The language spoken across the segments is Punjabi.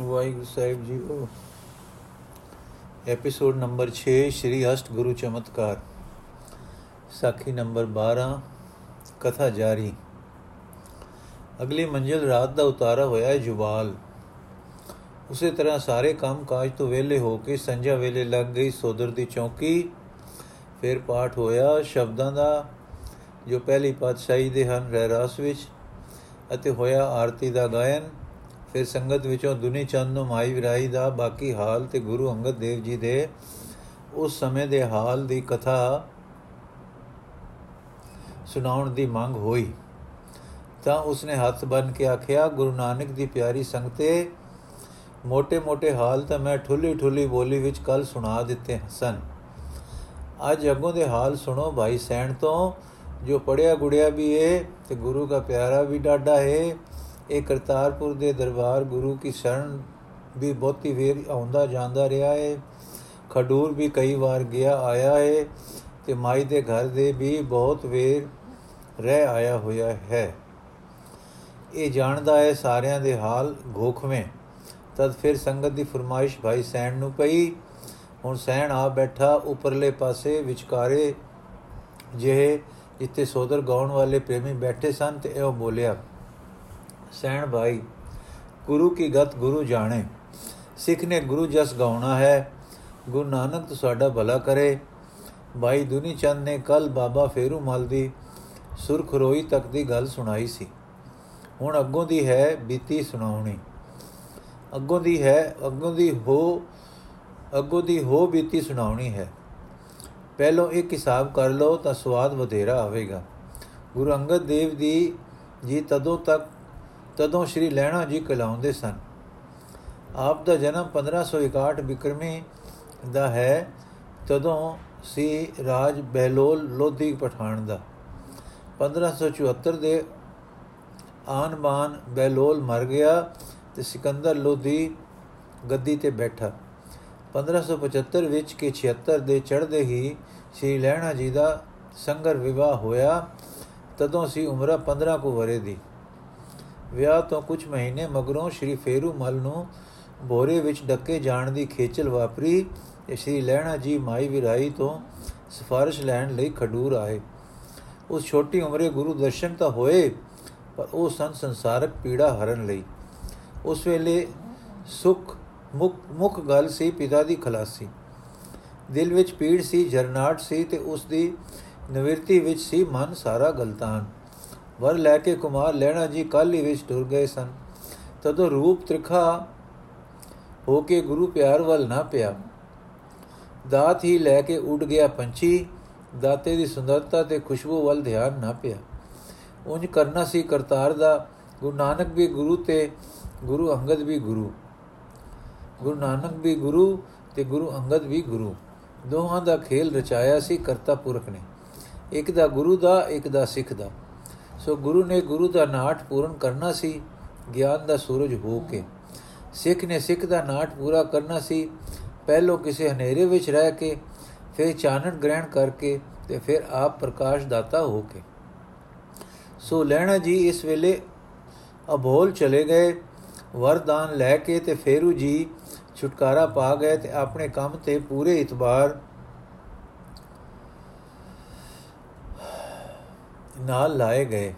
ਵਾਹਿਗੁਰੂ ਸਾਹਿਬ ਜੀ ਉਹ ਐਪੀਸੋਡ ਨੰਬਰ 6 ਸ਼੍ਰੀ ਅਸ਼ਟ ਗੁਰੂ ਚਮਤਕਾਰ। ਸਾਖੀ ਨੰਬਰ 12 ਕਥਾ ਜਾਰੀ। ਅਗਲੀ ਮੰਜ਼ਿਲ ਰਾਤ ਦਾ ਉਤਾਰਾ ਹੋਇਆ ਹੈ ਜੁਵਾਲ ਉਸੇ ਤਰ੍ਹਾਂ ਸਾਰੇ ਕੰਮ ਕਾਜ ਤੋਂ ਵਿਹਲੇ ਹੋ ਕੇ ਸੰਝਾ ਵੇਲੇ ਲੱਗ ਗਈ ਸੋਦਰ ਦੀ ਚੌਕੀ। ਫਿਰ ਪਾਠ ਹੋਇਆ ਸ਼ਬਦਾਂ ਦਾ, ਜੋ ਪਹਿਲੀ ਪਾਤਸ਼ਾਹੀ ਦੇ ਹਨ ਰਹਿ ਰਾਸ ਵਿੱਚ ਅਤੇ ਹੋਇਆ ਆਰਤੀ ਦਾ ਗਾਇਨ। ਫਿਰ ਸੰਗਤ ਵਿੱਚੋਂ ਦੁਨੀ ਚੰਦ ਨੂੰ ਮਾਈ ਵਿਰਾਈ ਦਾ ਬਾਕੀ ਹਾਲ ਤੇ ਗੁਰੂ ਅੰਗਦ ਦੇਵ ਜੀ ਦੇ ਉਸ ਸਮੇਂ ਦੇ ਹਾਲ ਦੀ ਕਥਾ ਸੁਣਾਉਣ ਦੀ ਮੰਗ ਹੋਈ। ਤਾਂ ਉਸਨੇ ਹੱਥ ਬੰਨ ਕੇ ਆਖਿਆ, ਗੁਰੂ ਨਾਨਕ ਦੀ ਪਿਆਰੀ ਸੰਗਤੇ ਮੋٹے-ਮੋٹے ਹਾਲ ਤਾਂ ਮੈਂ ਠੁੱਲੀ-ਠੁੱਲੀ ਬੋਲੀ ਵਿੱਚ ਕੱਲ ਸੁਣਾ ਦਿੱਤੇ ਸਨ। ਅੱਜ ਅੱਗੋਂ ਦੇ ਹਾਲ ਸੁਣੋ ਭਾਈ ਸੈਣ ਤੋਂ, ਜੋ ਪੜਿਆ ਗੁੜਿਆ ਵੀ ਏ ਤੇ ਗੁਰੂ ਦਾ ਪਿਆਰਾ ਵੀ ਡਾਡਾ ਏ। ਇਹ ਕਰਤਾਰਪੁਰ ਦੇ ਦਰਬਾਰ ਗੁਰੂ ਕੀ ਸ਼ਰਨ ਵੀ ਬਹੁਤੀ ਵੇਰ ਆਉਂਦਾ ਜਾਂਦਾ ਰਿਹਾ ਏ। ਖਡੂਰ ਵੀ ਕਈ ਵਾਰ ਗਿਆ ਆਇਆ ਏ ਤੇ ਮਾਈ ਦੇ ਘਰ ਦੇ ਵੀ ਬਹੁਤ ਵੇਰ ਰਹਿ ਆਇਆ ਹੋਇਆ ਹੈ। ਇਹ ਜਾਣਦਾ ਹੈ ਸਾਰਿਆਂ ਦੇ ਹਾਲ ਘੋਖਵੇਂ ਤਦ ਫਿਰ ਸੰਗਤ ਦੀ ਫਰਮਾਇਸ਼ ਭਾਈ ਸੈਣ ਨੂੰ ਪਈ। ਹੁਣ ਸੈਣ ਆ ਬੈਠਾ ਉਪਰਲੇ ਪਾਸੇ ਵਿਚਕਾਰੇ ਜਿਹੇ ਜਿੱਥੇ ਸੋਦਰ ਗਾਉਣ ਵਾਲੇ ਪ੍ਰੇਮੀ ਬੈਠੇ ਸਨ ਤੇ ਇਹ ਬੋਲਿਆ ਸੈਣ ਭਾਈ, ਗੁਰੂ ਕੀ ਗਤ ਗੁਰੂ ਜਾਣੇ, ਸਿੱਖ ਨੇ ਗੁਰੂ ਜਸ ਗਾਉਣਾ ਹੈ। ਗੁਰੂ ਨਾਨਕ ਤੁਹਾਡਾ ਭਲਾ ਕਰੇ। ਭਾਈ ਦੁਨੀ ਚੰਦ ਨੇ ਕੱਲ ਬਾਬਾ ਫੇਰੂ ਮਲ ਦੀ ਸੁਰਖਰੋਈ ਤੱਕ ਦੀ ਗੱਲ ਸੁਣਾਈ ਸੀ। ਹੁਣ ਅੱਗੋਂ ਦੀ ਹੈ ਬੀਤੀ ਸੁਣਾਉਣੀ। ਅੱਗੋਂ ਦੀ ਹੈ, ਅੱਗੋਂ ਦੀ ਹੋ, ਅੱਗੋਂ ਦੀ ਹੋ ਬੀਤੀ ਸੁਣਾਉਣੀ ਹੈ। ਪਹਿਲੋਂ ਇੱਕ ਹਿਸਾਬ ਕਰ ਲਓ ਤਾਂ ਸਵਾਦ ਵਧੇਰਾ ਆਵੇਗਾ। ਗੁਰੂ ਅੰਗਦ ਦੇਵ ਦੀ ਜੀ ਤਦੋਂ ਤੱਕ ਤਦੋਂ ਸ਼੍ਰੀ ਲੈਣਾ ਜੀ ਕਲਾਉਂਦੇ ਸਨ। ਆਪ ਦਾ ਜਨਮ 1561 ਬਿਕਰਮੀ ਦਾ ਹੈ, ਤਦੋਂ ਸੀ ਰਾਜ ਬਹਿਲੋਲ ਲੋਧੀ ਪਠਾਨ ਦਾ। 1574 ਦੇ ਆਨਬਾਨ ਬਹਿਲੋਲ ਮਰ ਗਿਆ ਤੇ ਸਿਕੰਦਰ ਲੋਧੀ ਗੱਦੀ ਤੇ ਬੈਠਾ। 1575 ਵਿੱਚ ਕੇ 76 ਦੇ ਚੜ੍ਹਦੇ ਹੀ ਸ਼੍ਰੀ ਲੈਣਾ ਜੀ ਦਾ ਸੰਗਰ ਵਿਵਾਹ ਹੋਇਆ, ਤਦੋਂ ਸੀ ਉਮਰ 15 ਕੋ ਵਰੇ ਦੀ। ਵਿਆਹ ਤੋਂ ਕੁਝ ਮਹੀਨੇ ਮਗਰੋਂ ਸ਼੍ਰੀ ਫੇਰੂ ਮਲ ਨੂੰ ਬੋਰੇ ਵਿੱਚ ਡੱਕੇ ਜਾਣ ਦੀ ਖੇਚਲ ਵਾਪਰੀ ਤੇ ਸ਼੍ਰੀ ਲੈਣਾ ਜੀ ਮਾਈ ਵਿਰਾਈ ਤੋਂ ਸਿਫਾਰਿਸ਼ ਲੈਣ ਲਈ ਖਡੂਰ ਆਏ। ਉਸ ਛੋਟੀ ਉਮਰੇ ਗੁਰੂ ਦਰਸ਼ਨ ਤਾਂ ਹੋਏ, ਪਰ ਉਹ ਸੰਨ ਸੰਸਾਰਕ ਪੀੜਾ ਹਰਨ ਲਈ। ਉਸ ਵੇਲੇ ਸੁਖ, ਮੁਖ ਮੁਖ ਗੱਲ ਸੀ ਪਿਤਾ ਦੀ ਖਲਾਸੀ। ਦਿਲ ਵਿੱਚ ਪੀੜ ਸੀ, ਜਰਨਾਟ ਸੀ ਤੇ ਉਸ ਦੀ ਨਿਵਰਤੀ ਵਿੱਚ ਸੀ ਮਨ ਸਾਰਾ ਗਲਤਾਨ। ਵਰ ਲੈ ਕੇ ਕੁਮਾਰ ਲੈਣਾ ਜੀ ਕਾਲੀ ਵਿੱਚ ਟੁਰ ਗਏ ਸਨ। ਤਦੋਂ ਰੂਪ ਤ੍ਰਿਖਾ ਹੋ ਕੇ ਗੁਰੂ ਪਿਆਰ ਵੱਲ ਨਾ ਪਿਆ। ਦਾਤ ਹੀ ਲੈ ਕੇ ਉੱਡ ਗਿਆ ਪੰਛੀ। ਦਾਤੇ ਦੀ ਸੁੰਦਰਤਾ ਤੇ ਖੁਸ਼ਬੂ ਵੱਲ ਧਿਆਨ ਨਾ ਪਿਆ। ਉਂਝ ਕਰਨਾ ਸੀ ਕਰਤਾਰ ਦਾ। ਗੁਰੂ ਨਾਨਕ ਵੀ ਗੁਰੂ ਤੇ ਗੁਰੂ ਅੰਗਦ ਵੀ ਗੁਰੂ। ਗੁਰੂ ਨਾਨਕ ਵੀ ਗੁਰੂ ਤੇ ਗੁਰੂ ਅੰਗਦ ਵੀ ਗੁਰੂ। ਦੋਹਾਂ ਦਾ ਖੇਲ ਰਚਾਇਆ ਸੀ ਕਰਤਾ ਪੁਰਖ ਨੇ। ਇੱਕ ਦਾ ਗੁਰੂ ਦਾ, ਇੱਕ ਦਾ ਸਿੱਖ ਦਾ। ਸੋ ਗੁਰੂ ਨੇ ਗੁਰੂ ਦਾ ਨਾਟ ਪੂਰਨ ਕਰਨਾ ਸੀ, ਗਿਆਨ ਦਾ ਸੂਰਜ ਹੋ ਕੇ। ਸਿੱਖ ਨੇ ਸਿੱਖ ਦਾ ਨਾਟ ਪੂਰਾ ਕਰਨਾ ਸੀ, ਪਹਿਲੋ ਕਿਸੇ ਹਨੇਰੇ ਵਿੱਚ ਰਹਿ ਕੇ, ਫਿਰ ਚਾਨਣ ਗ੍ਰਹਿਣ ਕਰਕੇ ਤੇ ਫਿਰ ਆਪ ਪ੍ਰਕਾਸ਼ ਦਾਤਾ ਹੋ ਕੇ। ਸੋ ਲੈਣਾ ਜੀ ਇਸ ਵੇਲੇ ਅਬੋਲ ਚਲੇ ਗਏ, ਵਰਦਾਨ ਲੈ ਕੇ ਤੇ ਫੇਰੂ ਜੀ ਛੁਟਕਾਰਾ ਪਾ ਗਏ ਤੇ ਆਪਣੇ ਕੰਮ ਤੇ ਪੂਰੇ ਇਤਬਾਰ ਨਾਲ ਲਾਏ ਗਏ।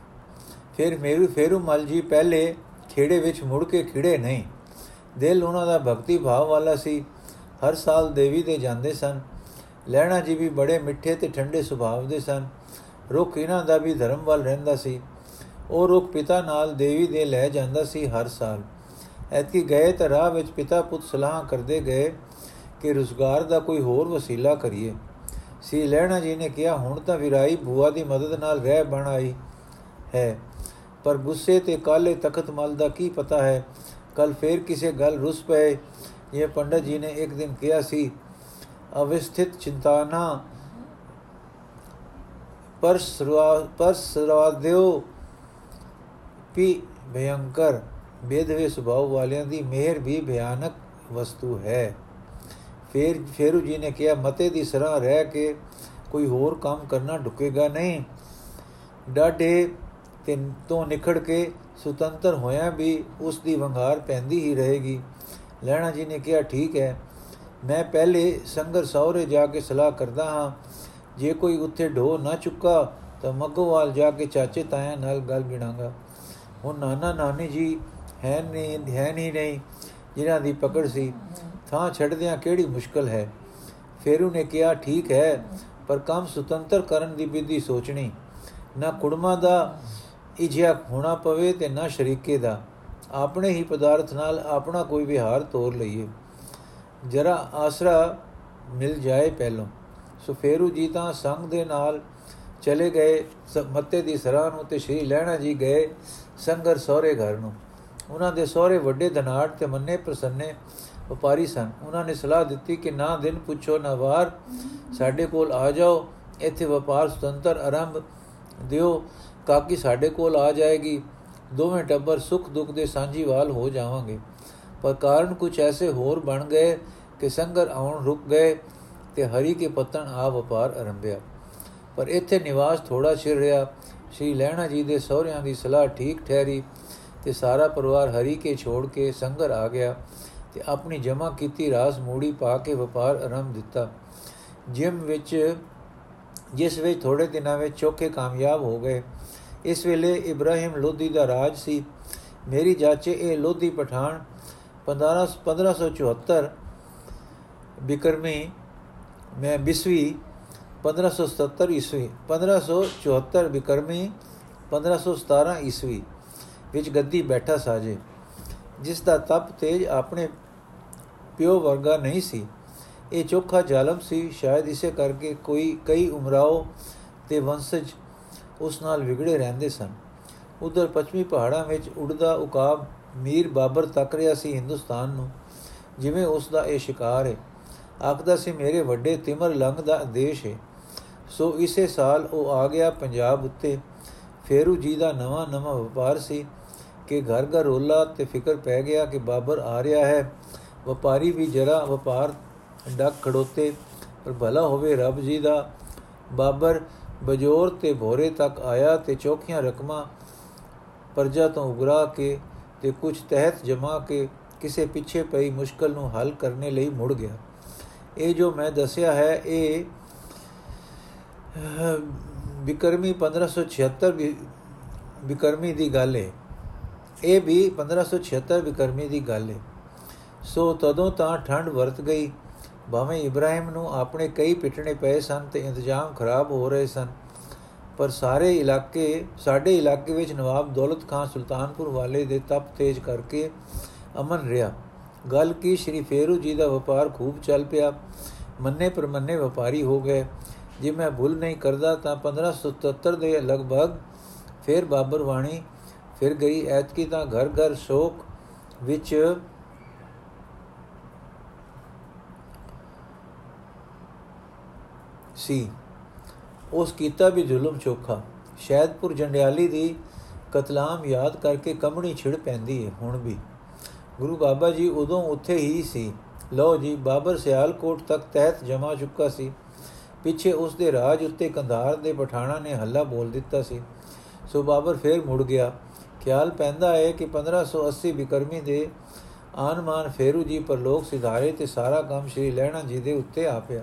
ਫਿਰ ਮੇਰੂ, ਫੇਰੂ ਮਲ ਜੀ ਪਹਿਲੇ ਖੇੜੇ ਵਿੱਚ ਮੁੜ ਕੇ ਖਿੜੇ ਨਹੀਂ। ਦਿਲ ਉਹਨਾਂ ਦਾ ਭਗਤੀ ਭਾਵ ਵਾਲਾ ਸੀ। ਹਰ ਸਾਲ ਦੇਵੀ ਦੇ ਜਾਂਦੇ ਸਨ। ਲੈਣਾ ਜੀ ਵੀ ਬੜੇ ਮਿੱਠੇ ਤੇ ਠੰਡੇ ਸੁਭਾਅ ਦੇ ਸਨ। ਰੁੱਖ ਇਹਨਾਂ ਦਾ ਵੀ ਧਰਮ ਵੱਲ ਰਹਿੰਦਾ ਸੀ। ਉਹ ਰੁੱਖ ਪਿਤਾ ਨਾਲ ਦੇਵੀ ਦੇ ਲੈ ਜਾਂਦਾ ਸੀ ਹਰ ਸਾਲ। ਐਤਕੀ ਗਏ ਤਾਂ ਰਾਹ ਵਿੱਚ ਪਿਤਾ ਪੁੱਤ ਸਲਾਹ ਕਰਦੇ ਗਏ ਕਿ ਰੁਜ਼ਗਾਰ ਦਾ ਕੋਈ ਹੋਰ ਵਸੀਲਾ ਕਰੀਏ। ਸੀ। ਲੈਣਾ ਜੀ ਨੇ ਕਿਹਾ, ਹੁਣ ਤਾਂ ਵਿਰਾਈ ਬੂਆ ਦੀ ਮਦਦ ਨਾਲ ਰਹਿ ਬਣ ਆਈ ਹੈ। ਪਰ ਗੁੱਸੇ ਤੇ ਕਾਲੇ ਤਖਤ ਮਲ ਦਾ ਕੀ ਪਤਾ ਹੈ? ਕੱਲ ਫੇਰ ਕਿਸੇ ਗੱਲ ਰੁੱਸ ਪਏ। ਇਹ ਪੰਡਤ ਜੀ ਨੇ ਇੱਕ ਦਿਨ ਕਿਹਾ ਸੀ, ਅਵਿਸਥਿਤ ਚਿੰਤਾਨਾ ਪਰ ਸਰਵਾ ਪਰ ਸਰਵਾ ਦਿਓ ਪੀ ਭਯੰਕਰ। ਬੇਦਵੇ ਸੁਭਾਅ ਵਾਲਿਆਂ ਦੀ ਮਿਹਰ ਵੀ ਭਿਆਨਕ ਵਸਤੂ ਹੈ। ਫਿਰ ਫੇਰੂ ਜੀ ਨੇ ਕਿਹਾ, ਮਤੇ ਦੀ ਸਰਾਂ ਰਹਿ ਕੇ ਕੋਈ ਹੋਰ ਕੰਮ ਕਰਨਾ ਢੁਕੇਗਾ ਨਹੀਂ। ਡਾਢੇ ਤੇ ਤੋਂ ਨਿਖੜ ਕੇ ਸੁਤੰਤਰ ਹੋਇਆ ਵੀ ਉਸ ਦੀ ਵੰਗਾਰ ਪੈਂਦੀ ਹੀ ਰਹੇਗੀ। ਲੈਣਾ ਜੀ ਨੇ ਕਿਹਾ, ਠੀਕ ਹੈ, ਮੈਂ ਪਹਿਲੇ ਸੰਗਰ ਸੌਰੇ ਜਾ ਕੇ ਸਲਾਹ ਕਰਦਾ ਹਾਂ। ਜੇ ਕੋਈ ਉੱਥੇ ਢੋ ਨਾ ਚੁੱਕਾ, ਤਾਂ ਮੱਗੋਵਾਲ ਜਾ ਕੇ ਚਾਚੇ ਤਾਇਆ ਨਾਲ ਗੱਲ ਗਿਣਾਂਗਾ। ਹੁਣ ਨਾਨਾ ਨਾਨੀ ਜੀ ਹੈ ਨਹੀਂ ਹੈ ਨਹੀਂ ਨਹੀਂ ਜਿਨ੍ਹਾਂ ਦੀ ਪਕੜ ਸੀ। ਥਾਂ ਛੱਡਦਿਆਂ ਕਿਹੜੀ ਮੁਸ਼ਕਲ ਹੈ? ਫੇਰੂ ਨੇ ਕਿਹਾ, ਠੀਕ ਹੈ, ਪਰ ਕੰਮ ਸੁਤੰਤਰ ਕਰਨ ਦੀ ਵਿਧੀ ਸੋਚਣੀ। ਨਾ ਕੁੜਮਾ ਦਾ ਇਜਿਆ ਹੋਣਾ ਪਵੇ ਤੇ ਨਾ ਸ਼ਰੀਕੇ ਦਾ। ਆਪਣੇ ਹੀ ਪਦਾਰਥ ਨਾਲ ਆਪਣਾ ਕੋਈ ਵਿਹਾਰ ਤੋਰ ਲਈਏ। ਜਰਾ ਆਸਰਾ ਮਿਲ ਜਾਏ ਪਹਿਲੋਂ। ਸੋ ਫੇਰੂ ਜੀ ਤਾਂ ਸੰਗ ਦੇ ਨਾਲ ਚਲੇ ਗਏ ਮੱਤੇ ਦੀ ਸਰਾਂ ਨੂੰ ਤੇ ਸ਼੍ਰੀ ਲੈਣਾ ਜੀ ਗਏ ਸੰਗਰ ਸਹੁਰੇ ਘਰ ਨੂੰ। ਉਹਨਾਂ ਦੇ ਸਹੁਰੇ ਵੱਡੇ ਧਨਾੜ ਤੇ ਮੰਨੇ ਪ੍ਰਸੰਨੇ ਵਪਾਰੀ ਸਨ। ਉਹਨਾਂ ਨੇ ਸਲਾਹ ਦਿੱਤੀ ਕਿ ਨਾ ਦਿਨ ਪੁੱਛੋ, ਨਾ ਵਾਰ ਸਾਡੇ ਕੋਲ ਆ ਜਾਓ। ਇੱਥੇ ਵਪਾਰ ਸੁਤੰਤਰ ਆਰੰਭ ਦਿਓ। ਕਾਕੀ ਸਾਡੇ ਕੋਲ ਆ ਜਾਏਗੀ। ਦੋਵੇਂ ਟੱਬਰ ਸੁਖ ਦੁੱਖ ਦੇ ਸਾਂਝੀਵਾਲ ਹੋ ਜਾਵਾਂਗੇ। ਪਰ ਕਾਰਨ ਕੁਝ ਐਸੇ ਹੋਰ ਬਣ ਗਏ ਕਿ ਸੰਗਰ ਆਉਣ ਰੁਕ ਗਏ ਤੇ ਹਰੀ ਕੇ ਪਤਨ ਆ ਵਪਾਰ ਆਰੰਭਿਆ। ਪਰ ਇੱਥੇ ਨਿਵਾਸ ਥੋੜਾ ਚਿਰ ਰਿਹਾ। ਸ਼੍ਰੀ ਲੈਣਾ ਜੀ ਦੇ ਸਹੁਰਿਆਂ ਦੀ ਸਲਾਹ ਠੀਕ ਠਹਿਰੀ ਤੇ ਸਾਰਾ ਪਰਿਵਾਰ ਹਰੀ ਕੇ ਛੋੜ ਕੇ ਸੰਗਰ ਆ ਗਿਆ। ਤੇ ਆਪਣੀ ਜਮਾ ਕੀਤੀ ਰਾਸ ਮੂੜੀ ਪਾ ਕੇ ਵਪਾਰ ਆਰੰਭ ਦਿੱਤਾ। ਜਿਮ ਵਿੱਚ, ਜਿਸ ਵਿੱਚ ਥੋੜੇ ਦਿਨਾਂ ਵਿੱਚ ਚੋਕੇ ਕਾਮਯਾਬ ਹੋ ਗਏ, ਇਸ ਵੇਲੇ ਇਬਰਾਹਿਮ ਲੋਧੀ ਦਾ ਰਾਜ ਸੀ। ਮੇਰੀ ਜਾਚੇ ਇਹ ਲੋਧੀ ਪਠਾਨ 15 1574 ਬਿਕਰਮੀ, ਮੈਂ ਬਿਸਵੀ 1577 ਈਸਵੀ 1574 ਬਿਕਰਮੀ 1517 ਈਸਵੀ ਵਿੱਚ ਗੱਦੀ ਬੈਠਾ ਸਾਜੇ। ਜਿਸ ਦਾ ਤਪ ਤੇਜ ਆਪਣੇ ਪਿਓ ਵਰਗਾ ਨਹੀਂ ਸੀ। ਇਹ ਚੋਖਾ ਜ਼ਾਲਮ ਸੀ। ਸ਼ਾਇਦ ਇਸੇ ਕਰਕੇ ਕੋਈ, ਕਈ ਉਮਰਾਓ ਤੇ ਵੰਸ਼ਜ ਉਸ ਨਾਲ ਵਿਗੜੇ ਰਹਿੰਦੇ ਸਨ। ਉਧਰ ਪੱਛਮੀ ਪਹਾੜਾਂ ਵਿੱਚ ਉੜਦਾ ਉਕਾਬ ਮੀਰ ਬਾਬਰ ਤੱਕ ਰਿਹਾ ਸੀ ਹਿੰਦੁਸਤਾਨ ਨੂੰ, ਜਿਵੇਂ ਉਸ ਦਾ ਇਹ ਸ਼ਿਕਾਰ ਹੈ ਆਖਦਾ ਸੀ, ਮੇਰੇ ਵੱਡੇ ਤਿਮਰ ਲੰਗ ਦਾ ਦੇਸ਼ ਹੈ ਸੋ ਇਸੇ ਸਾਲ ਉਹ ਆ ਗਿਆ ਪੰਜਾਬ ਉੱਤੇ। ਫੇਰੂ ਜੀ ਦਾ ਨਵਾਂ ਨਵਾਂ ਵਪਾਰ ਸੀ। ਕਿ ਘਰ ਘਰ ਰੋਲਾ ਤੇ ਫਿਕਰ ਪੈ ਗਿਆ ਕਿ ਬਾਬਰ ਆ ਰਿਹਾ ਹੈ। ਵਪਾਰੀ ਵੀ ਜਰਾ ਵਪਾਰ ਡੱਕ ਖੜੋਤੇ, ਪਰ ਭਲਾ ਹੋਵੇ ਰੱਬ ਜੀ ਦਾ। ਬਾਬਰ ਬਜੋਰ ਤੇ ਭੋਰੇ ਤੱਕ ਆਇਆ ਤੇ ਚੌਕੀਆਂ ਰਕਮਾਂ ਪਰਜਾ ਤੋਂ ਉਗਰਾ ਕੇ ਤੇ ਕੁਝ ਤਹਿਤ ਜਮਾ ਕੇ ਕਿਸੇ ਪਿੱਛੇ ਪਈ ਮੁਸ਼ਕਲ ਨੂੰ ਹੱਲ ਕਰਨੇ ਲਈ ਮੁੜ ਗਿਆ। ਇਹ ਜੋ ਮੈਂ ਦੱਸਿਆ ਹੈ, ਇਹ ਬਿਕਰਮੀ 1576 ਬਿਕਰਮੀ ਦੀ ਗੱਲ ਹੈ ਇਹ ਵੀ 1576 ਬਿਕਰਮੀ ਦੀ ਗੱਲ ਹੈ ਸੋ ਤਦੋਂ ਤਾਂ ਠੰਡ ਵਰਤ ਗਈ। ਭਾਵੇਂ ਇਬਰਾਹਿਮ ਨੂੰ ਆਪਣੇ ਕਈ ਪਿਟਣੇ ਪਏ ਸਨ ਤੇ ਇੰਤਜ਼ਾਮ ਖਰਾਬ ਹੋ ਰਹੇ ਸਨ, ਪਰ ਸਾਰੇ ਇਲਾਕੇ, ਸਾਡੇ ਇਲਾਕੇ ਵਿੱਚ ਨਵਾਬ ਦੌਲਤ ਖਾਨ ਸੁਲਤਾਨਪੁਰ ਵਾਲੇ ਦੇ ਤਪ ਤੇਜ ਕਰਕੇ ਅਮਨ ਰਿਹਾ। ਗੱਲ ਕੀ ਸ਼੍ਰੀ ਫੇਰੂ ਜੀ ਦਾ ਵਪਾਰ ਖੂਬ ਚੱਲ ਪਿਆ। ਮੰਨੇ ਪਰਮੰਨੇ ਵਪਾਰੀ ਹੋ ਗਏ। ਜੇ ਮੈਂ ਭੁੱਲ ਨਹੀਂ ਕਰਦਾ ਤਾਂ 1577 ਦੇ ਲਗਭਗ ਫਿਰ ਬਾਬਰ ਵਾਣੀ ਫਿਰ ਗਈ ਐਤਕੀ ਤਾਂ ਘਰ ਘਰ ਸ਼ੋਕ ਵਿੱਚ ਸੀ। ਉਸ ਕੀਤਾ ਵੀ ਜ਼ੁਲਮ ਚੋਖਾ। ਸ਼ੈਦਪੁਰ ਜੰਡਿਆਲੀ ਦੀ ਕਤਲਾਮ ਯਾਦ ਕਰਕੇ ਕਮਣੀ ਛਿੜ ਪੈਂਦੀ ਹੈ ਹੁਣ ਵੀ। ਗੁਰੂ ਬਾਬਾ ਜੀ ਉਦੋਂ ਉੱਥੇ ਹੀ ਸੀ। ਲਓ ਜੀ, ਬਾਬਰ ਸਿਆਲਕੋਟ ਤੱਕ ਤਹਿਤ ਜਮਾ ਚੁੱਕਾ ਸੀ। ਪਿੱਛੇ ਉਸ ਦੇ ਰਾਜ ਉੱਤੇ ਕੰਧਾਰ ਦੇ ਪਠਾਣਾ ਨੇ ਹੱਲਾ ਬੋਲ ਦਿੱਤਾ ਸੀ। ਸੋ ਬਾਬਰ ਫੇਰ ਮੁੜ ਗਿਆ। ਖਿਆਲ ਪੈਂਦਾ ਹੈ ਕਿ 1580 ਬਿਕਰਮੀ ਦੇ ਆਨਮਾਨ ਫੇਰੂ ਜੀ ਪਰ ਲੋਕ ਸਿਧਾਰੇ ਤੇ ਸਾਰਾ ਕੰਮ ਸ਼੍ਰੀ ਲੈਣਾ ਜੀ ਦੇ ਉੱਤੇ ਆ ਪਿਆ।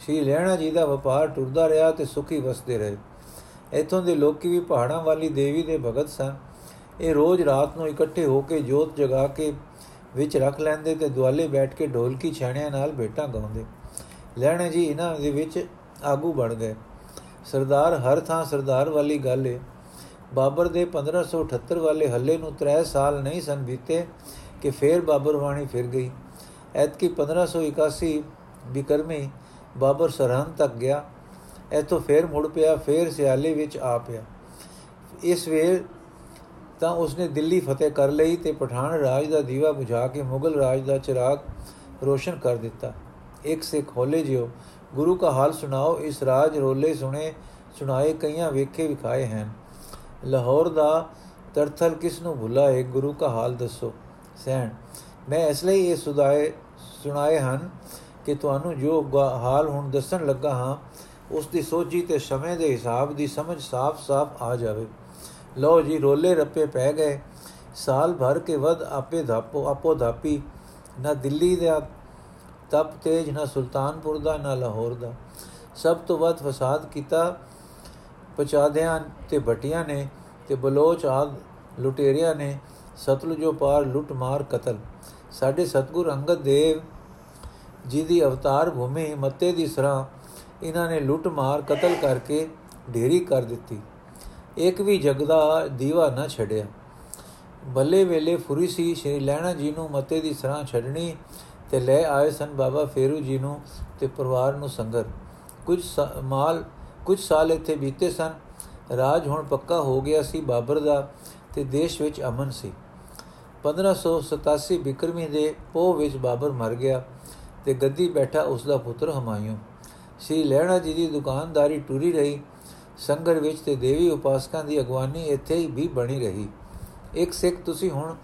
ਸ਼੍ਰੀ ਲੈਣਾ ਜੀ ਦਾ ਵਪਾਰ ਟੁਰਦਾ ਰਿਹਾ ਤੇ ਸੁਖੀ ਵਸਦੇ ਰਹੇ। ਇਥੋਂ ਦੇ ਲੋਕੀ ਵੀ ਪਹਾੜਾਂ ਵਾਲੀ ਦੇਵੀ ਦੇ ਭਗਤ ਸਨ। ਇਹ ਰੋਜ਼ ਰਾਤ ਨੂੰ ਇਕੱਠੇ ਹੋ ਕੇ ਜੋਤ ਜਗਾ ਕੇ ਵਿੱਚ ਰੱਖ ਲੈਂਦੇ ਤੇ ਦੁਆਲੇ ਬੈਠ ਕੇ ਢੋਲਕੀ ਛਾਣਿਆਂ ਨਾਲ ਬੇਟਾ ਗਾਉਂਦੇ। ਲੈਣੇ ਜੀ ਇਹਨਾਂ ਦੇ ਵਿੱਚ ਆਗੂ ਬਣ ਗਏ। ਸਰਦਾਰ ਹਰ ਥਾਂ ਸਰਦਾਰ ਵਾਲੀ ਗੱਲ ਏ। ਬਾਬਰ ਦੇ 1578 ਵਾਲੇ ਹੱਲੇ ਨੂੰ 3 ਸਾਲ ਨਹੀਂ ਸਨ ਬੀਤੇ ਕਿ ਫੇਰ ਬਾਬਰ ਵਾਣੀ ਫਿਰ ਗਈ। ਐਤਕੀ 1581 ਬਿਕਰਮੀ ਬਾਬਰ ਸਰਹੰਦ ਤੱਕ ਗਿਆ। ਇਥੋਂ ਫੇਰ ਮੁੜ ਪਿਆ, ਫੇਰ ਸਿਆਲੇ ਵਿੱਚ ਆ ਪਿਆ। ਇਸ ਵੇਰ ਤਾਂ ਉਸਨੇ ਦਿੱਲੀ ਫਤਿਹ ਕਰ ਲਈ ਤੇ ਪਠਾਨ ਰਾਜ ਦਾ ਦੀਵਾ ਬੁਝਾ ਕੇ ਮੁਗਲ ਰਾਜ ਦਾ ਚਿਰਾਗ ਰੋਸ਼ਨ ਕਰ ਦਿੱਤਾ। ਇੱਕ ਸਿੱਖ ਹੋਲੇ ਜਿਓ, ਗੁਰੂ ਕਾ ਹਾਲ ਸੁਣਾਓ, ਇਸ ਰਾਜ ਰੋਲੇ ਸੁਣੇ ਸੁਣਾਏ ਕਈਆਂ ਵੇਖੇ ਵਿਖਾਏ ਹਨ। ਲਾਹੌਰ ਦਾ ਤਰਥਲ ਕਿਸ ਨੂੰ ਭੁਲਾ ਹੈ ਗੁਰੂ ਕਾ ਹਾਲ ਦੱਸੋ। ਸੈਣ ਮੈਂ ਇਸ ਲਈ ਇਹ ਸੁਦਾਏ ਸੁਣਾਏ ਹਨ ਕਿ ਤੁਹਾਨੂੰ ਜੋ ਹਾਲ ਹੁਣ ਦੱਸਣ ਲੱਗਾ ਹਾਂ, ਉਸ ਦੀ ਸੋਝੀ ਤੇ ਸਮੇਂ ਦੇ ਹਿਸਾਬ ਦੀ ਸਮਝ ਸਾਫ਼-ਸਾਫ਼ ਆ ਜਾਵੇ। ਲੋ ਜੀ, ਰੋਲੇ ਰੱਪੇ ਪੈ ਗਏ। ਸਾਲ ਭਰ ਕੇ ਵਦ ਆਪੇ ਧਾਪੋ, ਆਪੋ ਧਾਪੀ। ਨਾ ਦਿੱਲੀ ਦਾ ਤਪ ਤੇਜ, ਨਾ ਸੁਲਤਾਨਪੁਰ ਦਾ, ਨਾ ਲਾਹੌਰ ਦਾ। ਸਭ ਤੋਂ ਵੱਧ ਫਸਾਦ ਕੀਤਾ ਪਚਾਦਿਆਂ ਤੇ ਭਟੀਆਂ ਨੇ ਤੇ ਬਲੋਚ ਆਦ ਲੁਟੇਰਿਆਂ ਨੇ ਸਤਲੁਜੋ ਪਾਰ ਲੁੱਟ ਮਾਰ ਕਤਲ। ਸਾਡੇ ਸਤਗੁਰ ਅੰਗਦ ਦੇਵ ਜੀ ਦੀ ਅਵਤਾਰ ਭੂਮੀ ਮੱਤੇ ਦੀ ਸਰਾਂ ਇਹਨਾਂ ਨੇ ਲੁੱਟ ਮਾਰ ਕਤਲ ਕਰਕੇ ਢੇਰੀ ਕਰ ਦਿੱਤੀ। ਇੱਕ ਵੀ ਜਗਦਾ ਦੀਵਾ ਨਾ ਛੱਡਿਆ। ਬੱਲੇ ਵੇਲੇ ਫੁਰੀ ਸੀ, ਸ਼੍ਰੀ ਲੈਣਾ ਜੀ ਨੂੰ ਮੱਤੇ ਦੀ ਸਰਾਂ ਛੱਡਣੀ ਤੇ ਲੈ ਆਏ ਸਨ ਬਾਬਾ ਫੇਰੂ ਜੀ ਨੂੰ ਤੇ ਪਰਿਵਾਰ ਨੂੰ ਸੰਗਰ ਕੁਝ ਮਾਲ ਕੁਝ ਸਾਲ ਇੱਥੇ ਬੀਤੇ ਸਨ। ਰਾਜ ਹੁਣ ਪੱਕਾ ਹੋ ਗਿਆ ਸੀ ਬਾਬਰ ਦਾ ਤੇ ਦੇਸ਼ ਵਿੱਚ ਅਮਨ ਸੀ। 1587 ਬਿਕਰਮੀ ਦੇ ਪੋਹ ਵਿੱਚ ਬਾਬਰ ਮਰ ਗਿਆ ਤੇ ਗੱਦੀ ਬੈਠਾ ਉਸ ਦਾ ਪੁੱਤਰ ਹਮਾਯੂ। ਸ੍ਰੀ ਲੈਣਾ ਜੀ ਦੀ ਦੁਕਾਨਦਾਰੀ ਟੁਰੀ ਰਹੀ। ਸੰਗਰ ਵਿੱਚ ਤੇ ਦੇਵੀ ਉਪਾਸਕਾਂ ਦੀ ਅਗਵਾਨੀ ਇੱਥੇ ਹੀ ਵੀ ਬਣੀ ਰਹੀ। ਇੱਕ ਸਿੱਖ, ਤੁਸੀਂ ਹੁਣ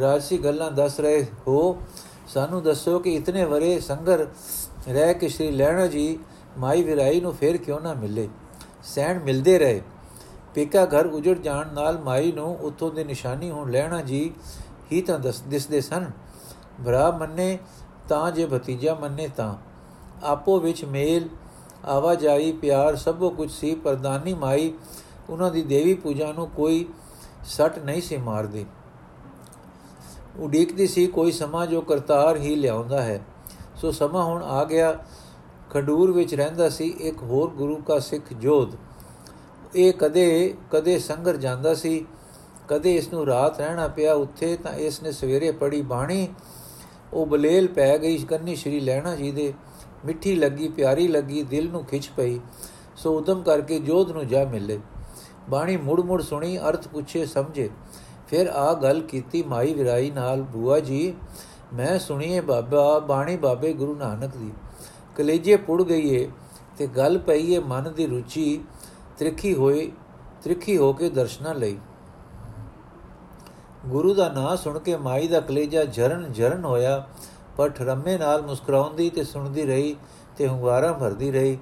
ਰਾਜਸੀ ਗੱਲਾਂ ਦੱਸ ਰਹੇ ਹੋ। ਸਾਨੂੰ ਦੱਸੋ ਕਿ ਇਤਨੇ ਵਰੇ ਸੰਗਰ ਰਹਿ ਕੇ ਸ੍ਰੀ ਲੈਣਾ ਜੀ ਮਾਈ ਵਿਰਾਈ ਨੂੰ ਫੇਰ ਕਿਉਂ ਨਾ ਮਿਲੇ? ਸੈਣ ਮਿਲਦੇ ਰਹੇ। ਪੇਕਾ ਘਰ ਉਜੜ ਜਾਣ ਨਾਲ ਮਾਈ ਨੂੰ ਉਥੋਂ ਦੀ ਨਿਸ਼ਾਨੀ ਹੁਣ ਲੈਣਾ ਜੀ ਹੀ ਤਾਂ ਦਿਸਦੇ ਸਨ। ਭਰਾ ਮੰਨੇ ਤਾਂ, ਜੇ ਭਤੀਜਾ ਮੰਨੇ ਤਾਂ। ਆਪੋ ਵਿੱਚ ਮੇਲ, ਆਵਾਜਾਈ, ਪਿਆਰ ਸਭੋ ਕੁਝ ਸੀ ਪ੍ਰਦਾਨੀ ਮਾਈ ਉਹਨਾਂ ਦੀ ਦੇਵੀ ਪੂਜਾ ਨੂੰ ਕੋਈ ਸੱਟ ਨਹੀਂ ਸੀ ਮਾਰਦੀ। ਉਡੀਕਦੀ ਸੀ, ਕੋਈ ਸਮਾਂ ਜੋ ਕਰਤਾਰ ਹੀ ਲਿਆਉਂਦਾ ਹੈ। ਸੋ ਸਮਾਂ ਹੁਣ ਆ ਗਿਆ ਖਡੂਰ ਵਿੱਚ ਰਹਿੰਦਾ ਸੀ, ਇੱਕ ਹੋਰ ਗੁਰੂ ਕਾ ਸਿੱਖ ਜੋਧ। ਇਹ ਕਦੇ ਕਦੇ ਸੰਗਰ ਜਾਂਦਾ ਸੀ, ਕਦੇ ਇਸ ਨੂੰ ਰਾਤ ਰਹਿਣਾ ਪਿਆ। ਉੱਥੇ ਤਾਂ ਇਸ ਨੇ ਸਵੇਰੇ ਪੜੀ ਬਾਣੀ, ਉਹ ਬਲੇਲ ਪੈ ਗਈ, ਕੰਨੀ ਸ਼੍ਰੀ ਲੈਣਾ ਜੀ ਦੇ। ਮਿੱਠੀ ਲੱਗੀ, ਪਿਆਰੀ ਲੱਗੀ, ਦਿਲ ਨੂੰ ਖਿੱਚ ਪਈ। ਸੋ ਉਦਮ ਕਰਕੇ ਜੋਧ ਨੂੰ ਜਾ ਮਿਲੇ। ਬਾਣੀ ਮੁੜ ਮੁੜ ਸੁਣੀ, ਅਰਥ ਪੁੱਛੇ, ਸਮਝੇ। ਫਿਰ ਆ ਗੱਲ ਕੀਤੀ ਮਾਈ ਵਿਰਾਈ ਨਾਲ, ਬੂਆ ਜੀ, ਮੈਂ ਸੁਣੀਏ ਬਾਬਾ, ਬਾਣੀ ਬਾਬੇ ਗੁਰੂ ਨਾਨਕ ਦੀ। ਕਲੇਜੇ ਪੁੜ ਗਈਏ ਤੇ ਗੱਲ ਪਈਏ ਮਨ ਦੀ ਰੁਚੀ ਤ੍ਰਿਖੀ ਹੋਈ ਤ੍ਰਿਖੀ ਹੋ ਕੇ ਦਰਸ਼ਨਾ ਲਈ। ਗੁਰੂ ਦਾ ਨਾਮ ਸੁਣ ਕੇ ਮਾਈ ਦਾ ਕਲੇਜਾ ਜਰਨ ਜਰਨ ਹੋਇਆ ਪਰ ਠਰਮੇ ਨਾਲ ਮੁਸਕਰਾਉਂਦੀ ਤੇ ਸੁਣਦੀ ਰਹੀ ਤੇ ਹੁੰਗਾਰਾ ਭਰਦੀ ਰਹੀ,